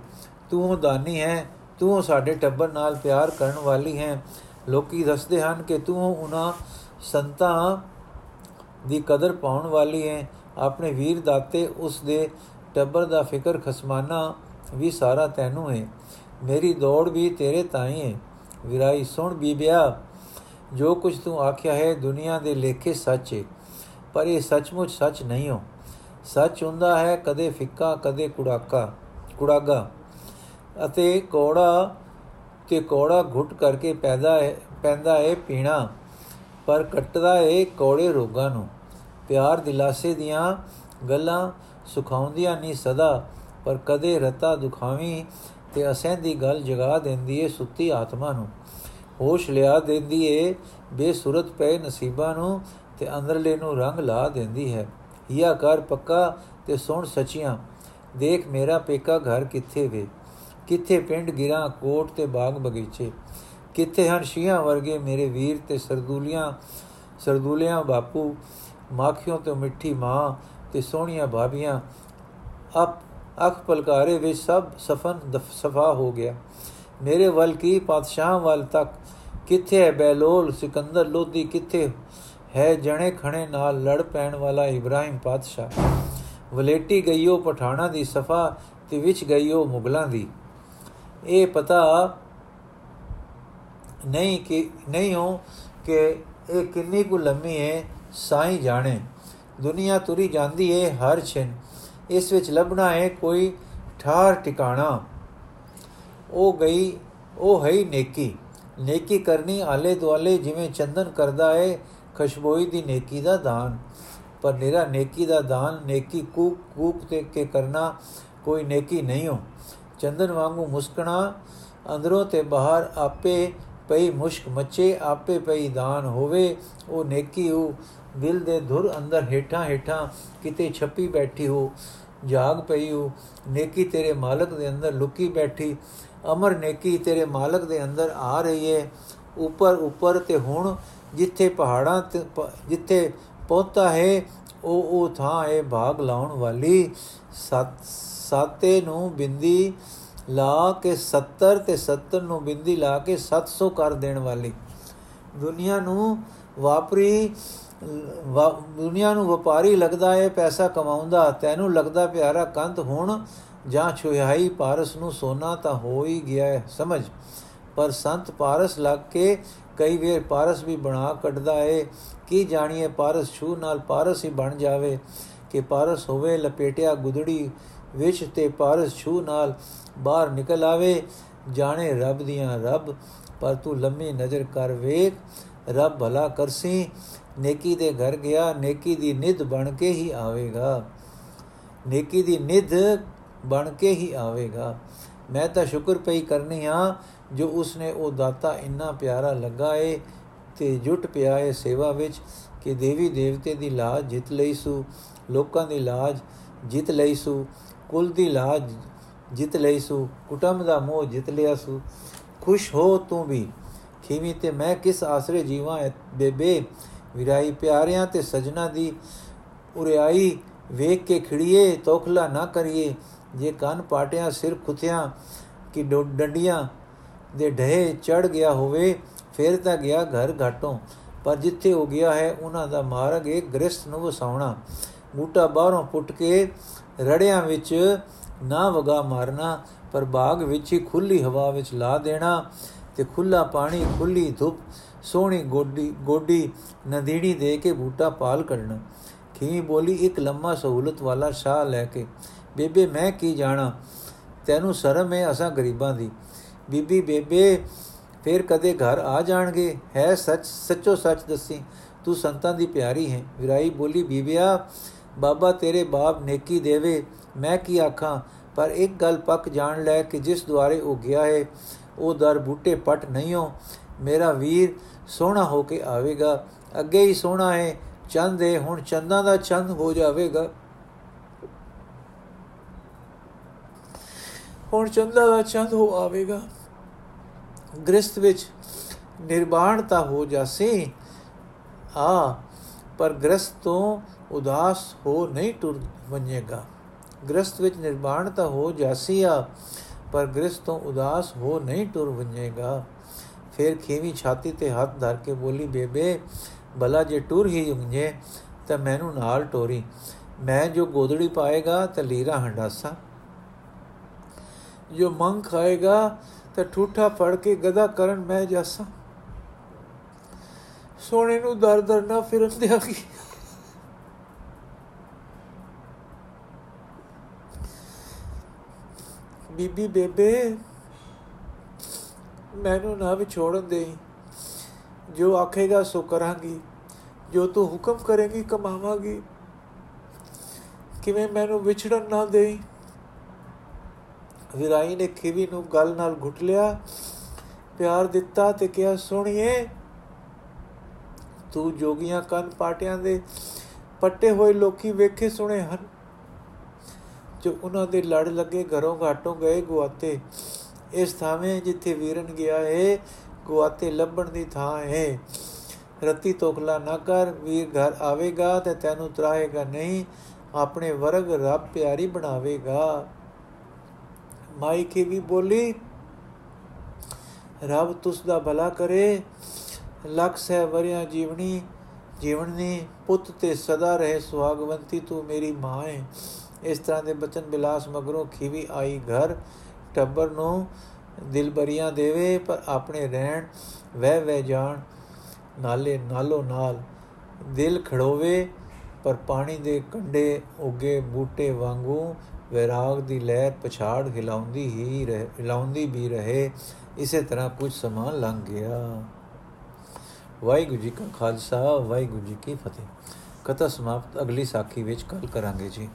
ਤੂੰ ਦਾਨੀ ਹੈ, ਤੂੰ ਸਾਡੇ ਟੱਬਰ ਨਾਲ ਪਿਆਰ ਕਰਨ ਵਾਲੀ ਹੈ। ਲੋਕੀ ਦੱਸਦੇ ਹਨ ਕਿ ਤੂੰ ਉਹਨਾਂ ਸੰਤਾਂ ਦੀ ਕਦਰ ਪਾਉਣ ਵਾਲੀ ਹੈ। ਆਪਣੇ ਵੀਰ ਦਾਤੇ ਉਸ ਦੇ ਟੱਬਰ ਦਾ ਫਿਕਰ ਖਸਮਾਨਾ ਵੀ ਸਾਰਾ ਤੈਨੂੰ ਹੈ ਮੇਰੀ ਦੌੜ ਵੀ ਤੇਰੇ ਤਾਈ ਹੈ ਵਿਰਾਈ, ਸੁਣ ਬੀਬਿਆ, ਜੋ ਕੁਝ ਤੂੰ ਆਖਿਆ ਹੈ ਦੁਨੀਆ ਦੇ ਲੇਖੇ ਸੱਚ ਹੈ ਪਰ ਇਹ ਸੱਚਮੁੱਚ ਸੱਚ ਨਹੀਂ ਹੋ ਸੱਚ ਹੁੰਦਾ ਹੈ ਕਦੇ ਫਿੱਕਾ, ਕਦੇ ਕੁੜਾਕਾ, ਕੁੜਾਗਾ, ਅਤੇ ਕੋੜਾ ਤੇ ਕੋੜਾ ਘੁੱਟ ਕਰਕੇ ਪੈਦਾ ਹੈ ਪੈਂਦਾ ਹੈ ਪੀਣਾ, ਪਰ ਕੱਟਦਾ ਹੈ ਕੋੜੇ ਰੋਗਾਂ ਨੂੰ। ਪਿਆਰ ਦਿਲਾਸੇ ਦੀਆਂ ਗੱਲਾਂ ਸੁਖਾਉਂਦੀਆਂ ਨਹੀਂ ਸਦਾ, ਪਰ ਕਦੇ ਰਤਾ ਦੁਖਾਵੀ ਤੇ ਅਸੈਂਦੀ ਗੱਲ ਜਗਾ ਦਿੰਦੀ ਏ ਸੁੱਤੀ ਆਤਮਾ ਨੂੰ। ਹੋਸ਼ ਲਿਆ ਦਿੰਦੀ ਏ ਬੇਸੁਰਤ ਪਏ ਨਸੀਬਾਂ ਨੂੰ ਤੇ ਅੰਦਰਲੇ ਨੂੰ ਰੰਗ ਲਾ ਦਿੰਦੀ ਹੈ। ਹਿਆ ਕਰ ਪੱਕਾ ਤੇ ਸੁਣ ਸਚੀਆਂ, ਦੇਖ ਮੇਰਾ ਪੇਕਾ ਘਰ ਕਿੱਥੇ ਵੇ? ਕਿੱਥੇ ਪਿੰਡ ਗਿਰਾਂ ਕੋਟ ਤੇ ਬਾਗ ਬਗੀਚੇ? ਕਿੱਥੇ ਹਨ ਸ਼ੀਆਂ ਵਰਗੇ ਮੇਰੇ ਵੀਰ ਤੇ ਸਰਦੂਲੀਆਂ, ਸਰਦੂਲਿਆਂ ਬਾਪੂ, ਮਾਖਿਓ ਤੇ ਮਿੱਠੀ ਮਾਂ ਤੇ ਸੋਹਣੀਆਂ ਭਾਬੀਆਂ ਅਪ ਅੱਖ ਪਲਕਾਰੇ ਵਿੱਚ ਸਭ ਸਫਨ ਸਫਾ ਹੋ ਗਿਆ। ਮੇਰੇ ਵੱਲ ਕੀ ਪਾਤਸ਼ਾਹ ਵੱਲ ਤੱਕ? ਕਿੱਥੇ ਹੈ ਬੈਲੋਲ ਸਿਕੰਦਰ ਲੋਧੀ? ਕਿੱਥੇ ਹੈ ਜਣੇ ਖਣੇ ਨਾਲ ਲੜ ਪੈਣ ਵਾਲਾ ਇਬਰਾਹਿਮ ਪਾਤਸ਼ਾਹ? ਵਲੇਟੀ ਗਈਓ ਪਠਾਣਾ ਦੀ ਸਫਾ ਤੇ ਵਿੱਚ ਗਈਓ ਮੁਗਲਾਂ ਦੀ। ਇਹ ਪਤਾ ਨਹੀਂ ਕਿ, ਨਹੀਂ ਹੋ ਕਿ ਇਹ ਕਿੰਨੀ ਕੁ ਲੰਮੀ ਹੈ ਸਾਈ ਜਾਣੇ। ਦੁਨੀਆ ਤੁਰੀ ਜਾਂਦੀ ਹੈ ਹਰ ਛਿਨ। ਇਸ ਵਿੱਚ ਲੱਭਣਾ ਹੈ ਕੋਈ ਠਾਰ ਟਿਕਾਣਾ। ਉਹ ਗਈ, ਉਹ ਹੈ ਨੇਕੀ। ਨੇਕੀ ਕਰਨੀ ਆਲੇ ਦੁਆਲੇ ਜਿਵੇਂ ਚੰਦਨ ਕਰਦਾ ਹੈ ਖੁਸ਼ਬੋਈ ਦੀ ਨੇਕੀ ਦਾ ਦਾਨ। ਪਰ ਨਿਰਾ ਨੇਕੀ ਦਾ ਦਾਨ ਨੇਕੀ ਕੂਕ ਕੂਕ ਤੇ ਕੇ ਕਰਨਾ ਕੋਈ ਨੇਕੀ ਨਹੀਂ ਹੋ ਚੰਦਨ ਵਾਂਗੂ ਮੁਸਕਣਾ, ਅੰਦਰੋਂ ਤੇ ਬਾਹਰ ਆਪੇ ਪਈ ਮੁਸ਼ਕ ਮੱਚੇ, ਆਪੇ ਪਈ ਦਾਨ ਹੋਵੇ, ਉਹ ਨੇਕੀ ਉਹ ਦਿਲ ਦੇ ਧੁਰ ਅੰਦਰ ਹੇਠਾਂ ਹੇਠਾਂ ਕਿਤੇ ਛੱਪੀ ਬੈਠੀ ਹੋ, ਜਾਗ ਪਈ ਹੋ। ਨੇਕੀ ਤੇਰੇ ਮਾਲਕ ਦੇ ਅੰਦਰ ਲੁਕੀ ਬੈਠੀ। ਅਮਰ ਨੇਕੀ ਤੇਰੇ ਮਾਲਕ ਦੇ ਅੰਦਰ ਆ ਰਹੀ ਹੈ ਉੱਪਰ ਉੱਪਰ ਤੇ ਹੁਣ ਜਿੱਥੇ ਪਹਾੜਾਂ ਤੇ ਜਿੱਥੇ ਪਹੁੰਚਦਾ ਹੈ, ਉਹ ਉਹ ਥਾਂ ਹੈ ਭਾਗ ਲਾਉਣ ਵਾਲੀ। ਸਾਤੇ ਨੂੰ ਬਿੰਦੀ ਲਾ ਕੇ 70 ਤੇ 70 ਨੂੰ ਬਿੰਦੀ ਲਾ ਕੇ 700 ਕਰ ਦੇਣ ਵਾਲੀ। ਦੁਨੀਆ ਨੂੰ ਵਾਪਰੀ। ਦੁਨੀਆ ਨੂੰ ਵਪਾਰੀ ਲੱਗਦਾ ਹੈ ਪੈਸਾ ਕਮਾਉਂਦਾ, ਤੈਨੂੰ ਲੱਗਦਾ ਪਿਆਰਾ ਕੰਤ ਹੁਣ ਜਾਂ ਛੁਹਾਈ ਪਾਰਸ ਨੂੰ ਸੋਨਾ ਤਾਂ ਹੋ ਹੀ ਗਿਆ ਹੈ ਸਮਝ? ਪਰ ਸੰਤ ਪਾਰਸ ਲੱਗ ਕੇ ਕਈ ਵੇਰ ਪਾਰਸ ਵੀ ਬਣਾ ਕੱਢਦਾ ਏ। ਕੀ ਜਾਣੀਏ ਪਾਰਸ ਛੂ ਨਾਲ ਪਾਰਸ ਹੀ ਬਣ ਜਾਵੇ? ਕਿ ਪਾਰਸ ਹੋਵੇ ਲਪੇਟਿਆ ਗੁਦੜੀ ਵਿੱਚ ਤੇ ਪਾਰਸ ਛੂ ਨਾਲ ਬਾਹਰ ਨਿਕਲ ਆਵੇ। ਜਾਣੇ ਰੱਬ ਦੀਆਂ ਰੱਬ, ਪਰ ਤੂੰ ਲੰਮੀ ਨਜ਼ਰ ਕਰ ਵੇਖ, ਰੱਬ ਭਲਾ ਕਰਸੀ। ਨੇਕੀ ਦੇ ਘਰ ਗਿਆ, ਨੇਕੀ ਦੀ ਨਿਧ ਬਣ ਕੇ ਹੀ ਆਵੇਗਾ। ਨੇਕੀ ਦੀ ਨਿਧ ਬਣ ਕੇ ਹੀ ਆਵੇਗਾ। ਮੈਂ ਤਾਂ ਸ਼ੁਕਰ ਪਈ ਕਰਨੀ ਆ ਜੋ ਉਸਨੇ ਉਹ ਦਾਤਾ ਇੰਨਾ ਪਿਆਰਾ ਲੱਗਾ ਏ ਤੇ ਜੁਟ ਪਿਆ ਏ ਸੇਵਾ ਵਿੱਚ ਕਿ ਦੇਵੀ ਦੇਵਤੇ ਦੀ ਲਾਜ ਜਿੱਤ ਲਈ ਸੂ, ਲੋਕਾਂ ਦੀ ਲਾਜ ਜਿੱਤ ਲਈ ਸੂ, ਕੁਲ ਦੀ ਲਾਜ ਜਿੱਤ ਲਈ ਸੂ, ਕੁਟੰਬ ਦਾ ਮੋਹ ਜਿੱਤ ਲਿਆ ਸੂ। ਖੁਸ਼ ਹੋ ਤੂੰ ਵੀ। ਖੀਵੀ ਤੇ ਮੈਂ ਕਿਸ ਆਸਰੇ ਜੀਵਾਂ ਬੇਬੇ? ਵਿਰਾਈ ਪਿਆਰਿਆਂ ਤੇ ਸਜਣਾ ਦੀ ਉਰਿਆਈ ਵੇਖ ਕੇ ਖਿੜੀਏ, ਤੋਖਲਾ ਨਾ ਕਰੀਏ। ਜੇ ਕੰਨ ਪਾਟਿਆਂ, ਸਿਰ ਖੁੱਥਿਆਂ ਕਿ ਡੰਡੀਆਂ ਦੇ ਢੇ ਚੜ ਗਿਆ ਹੋਵੇ, ਫਿਰ ਤਾਂ ਗਿਆ ਘਰ ਘਾਟੋਂ। ਪਰ ਜਿੱਥੇ ਹੋ ਗਿਆ ਹੈ, ਉਹਨਾਂ ਦਾ ਮਾਰਗ ਇੱਕ ਗ੍ਰਸਥ ਨੂੰ ਵਸਾਉਣਾ। ਬੂਟਾ ਬਾਹਰੋਂ ਪੁੱਟ ਕੇ ਰੜਿਆਂ ਵਿੱਚ ਨਾ ਵਗਾ ਮਾਰਨਾ, ਪਰ ਬਾਗ ਵਿੱਚ ਹੀ ਖੁੱਲੀ ਹਵਾ ਵਿੱਚ ਲਾ ਦੇਣਾ ਤੇ ਖੁੱਲਾ ਪਾਣੀ ਖੁੱਲੀ ਧੁੱਪ ਸੋਹਣੀ ਗੋਡੀ ਗੋਡੀ ਨਦੀੜੀ ਦੇ ਕੇ ਬੂਟਾ ਪਾਲ ਕਰਨਾ। ਖੀ ਬੋਲੀ ਇੱਕ ਲੰਮਾ ਸਹੂਲਤ ਵਾਲਾ ਸ਼ਾਹ ਲੈ ਕੇ, ਬੇਬੇ, ਮੈਂ ਕੀ ਜਾਣਾ? ਤੈਨੂੰ ਸ਼ਰਮ ਹੈ ਅਸਾਂ ਗਰੀਬਾਂ ਦੀ। ਬੀਬੀ, ਬੇਬੇ, ਫਿਰ ਕਦੇ ਘਰ ਆ ਜਾਣਗੇ? ਹੈ ਸੱਚ, ਸੱਚੋ ਸੱਚ ਦੱਸੀ, ਤੂੰ ਸੰਤਾਂ ਦੀ ਪਿਆਰੀ ਹੈ। ਵਿਰਾਈ ਬੋਲੀ, ਬੀਬਿਆ, ਬਾਬਾ ਤੇਰੇ ਬਾਪ ਨੇਕੀ ਦੇਵੇ। ਮੈਂ ਕੀ ਆਖਾਂ? ਪਰ ਇੱਕ ਗੱਲ ਪੱਕ ਜਾਣ ਲੈ ਕਿ ਜਿਸ ਦੁਆਰੇ ਉਹ ਗਿਆ ਹੈ ਉਹ ਦਰ ਬੂਟੇ ਪਟ ਨਹੀਂ ਹੋ ਮੇਰਾ ਵੀਰ ਸੋਹਣਾ ਹੋ ਕੇ ਆਵੇਗਾ, ਅੱਗੇ ਹੀ ਸੋਹਣਾ ਹੈ ਚੰਦ ਹੈ ਹੁਣ ਚੰਦਾਂ ਦਾ ਚੰਦ ਹੋ ਜਾਵੇਗਾ। ਹੁਣ ਚੰਦਾ ਦਾ ਚੰਦ ਹੋ ਆਵੇਗਾ। ਗ੍ਰਸਥ ਵਿੱਚ ਨਿਰਵਾਣਤਾ ਹੋ ਜਾਸੀ, ਆ, ਪਰ ਗ੍ਰਸਥ ਤੋਂ ਉਦਾਸ ਹੋ ਨਹੀਂ ਟੁਰ ਵੰਜੇਗਾ ਗ੍ਰਸਥ ਵਿੱਚ ਨਿਰਵਾਣਤਾ ਹੋ ਜਾਸੀ ਆ, ਪਰ ਗ੍ਰਸਥ ਤੋਂ ਉਦਾਸ ਹੋ ਨਹੀਂ ਟੁਰ ਵੰਜੇਗਾ ਫਿਰ ਖੇਵੀ ਛਾਤੀ ਤੇ ਹੱਥ ਧਰ ਕੇ ਬੋਲੀ, ਬੇਬੇ ਬਲਾ ਜੇ ਟੁਰ ਹੀ ਹੁੰਜੇ ਤਾਂ ਮੈਨੂੰ ਨਾਲ ਟੋਰੀ। ਮੈਂ ਜੋ ਗੋਦੜੀ ਪਾਏਗਾ, ਤਾਂ ਲੀਰਾ ਹੰਡਾਸਾ। ਜੋ ਮੰਗ ਖਾਏਗਾ, ਤਾਂ ਠੂਠਾ ਫੜ ਕੇ ਗਦਾ ਕਰਨ ਮੈਂ ਜਾਸਾ। ਸੋਨੇ ਨੂੰ ਦਰ ਦਰ ਨਾ ਫਿਰਨ ਦਿਆਗੀ। ਬੀਬੀ, ਬੇਬੇ ਮੈਨੂੰ ਨਾ ਵਿਛੋੜਨ ਦੇ ਜੋ ਆਖੇਗਾ ਸੋ ਕਰਾਂਗੀ, ਜੋ ਤੂੰ ਹੁਕਮ ਕਰੇਗੀ ਕਮਾਵਾਂਗੀ। ਕਿਵੇਂ ਮੈਨੂੰ ਵਿਛੜਨ ਨਾ ਦੇ ਵਿਰਾਈ ਨੇ ਖੀਵੀ ਨੂੰ ਗਲ ਨਾਲ ਘੁੱਟ ਲਿਆ, ਪਿਆਰ ਦਿੱਤਾ ਤੇ ਕਿਹਾ ਸੁਣੀਏ ਤੂੰ ਜੋਗੀਆਂ ਕੰਨ ਪਾਟਿਆਂ ਦੇ ਪੱਟੇ ਹੋਏ ਲੋਕੀ ਵੇਖੇ ਸੁਣੇ ਹਨ। ਜੋ ਉਹਨਾਂ ਦੇ ਲੜ ਲੱਗੇ ਘਰੋਂ ਘਾਟੋਂ ਗਏ ਗੁਆਤੇ ਇਸ ਥਾਵੇਂ ਜਿੱਥੇ ਵੀਰਨ ਗਿਆ ਏ, ਗੁਆਤੇ ਲੱਭਣ ਦੀ ਥਾਂ ਹੈ ਰਤੀ ਤੋਖਲਾ ਨਾ ਕਰ, ਵੀਰ ਘਰ ਆਵੇਗਾ ਤੇ ਤੈਨੂੰ ਤਰਾਹੇਗਾ ਨਹੀਂ, ਆਪਣੇ ਵਰਗ ਰੱਬ ਪਿਆਰੀ ਬਣਾਵੇਗਾ। ਮਾਈ ਕੀ ਵੀ ਬੋਲੀ, ਰੱਬ ਤੁਸ ਦਾ ਭਲਾ ਕਰੇ। ਲੱਖ ਸਹਿ ਵਰਿਆ ਜੀਵਨੀ ਜੀਵਨੀ ਪੁੱਤ ਤੇ ਸਦਾ ਰਹੇ ਸੁਹਾਗਵੰਤੀ ਤੂੰ ਮੇਰੀ ਮਾਂ ਹੈ ਇਸ ਤਰ੍ਹਾਂ ਦੇ ਬਚਨ ਬਿਲਾਸ ਮਗਰੋਂ ਖੀਵੀ ਆਈ ਘਰ। ਟੱਬਰ ਨੂੰ ਦਿਲਬਰੀਆਂ ਦੇਵੇ, ਪਰ ਆਪਣੇ ਰਹਿਣ ਵਹਿ ਵਹਿ ਜਾਣ, ਨਾਲੇ ਨਾਲੋ ਨਾਲ ਦਿਲ ਖੜੋਵੇ, ਪਰ ਪਾਣੀ ਦੇ ਕੰਡੇ ਉਗੇ ਬੂਟੇ ਵਾਂਗੂ ਵਿਰਾਗ ਦੀ ਲਹਿਰ ਪਛਾੜ ਹਿਲਾਉਂਦੀ ਹੀ ਰਹੇ, ਹਿਲਾਉਂਦੀ ਵੀ ਰਹੇ, ਇਸੇ ਤਰ੍ਹਾਂ ਕੁਝ ਸਮਾਂ ਲੰਘ ਗਿਆ। ਵਾਹਿਗੁਰੂ ਜੀ ਕਾ ਖਾਲਸਾ, ਵਾਹਿਗੁਰੂ ਜੀ ਕੀ ਫਤਿਹ। ਕਥਾ ਸਮਾਪਤ ਅਗਲੀ ਸਾਖੀ ਵਿੱਚ ਕੱਲ ਕਰਾਂਗੇ ਜੀ।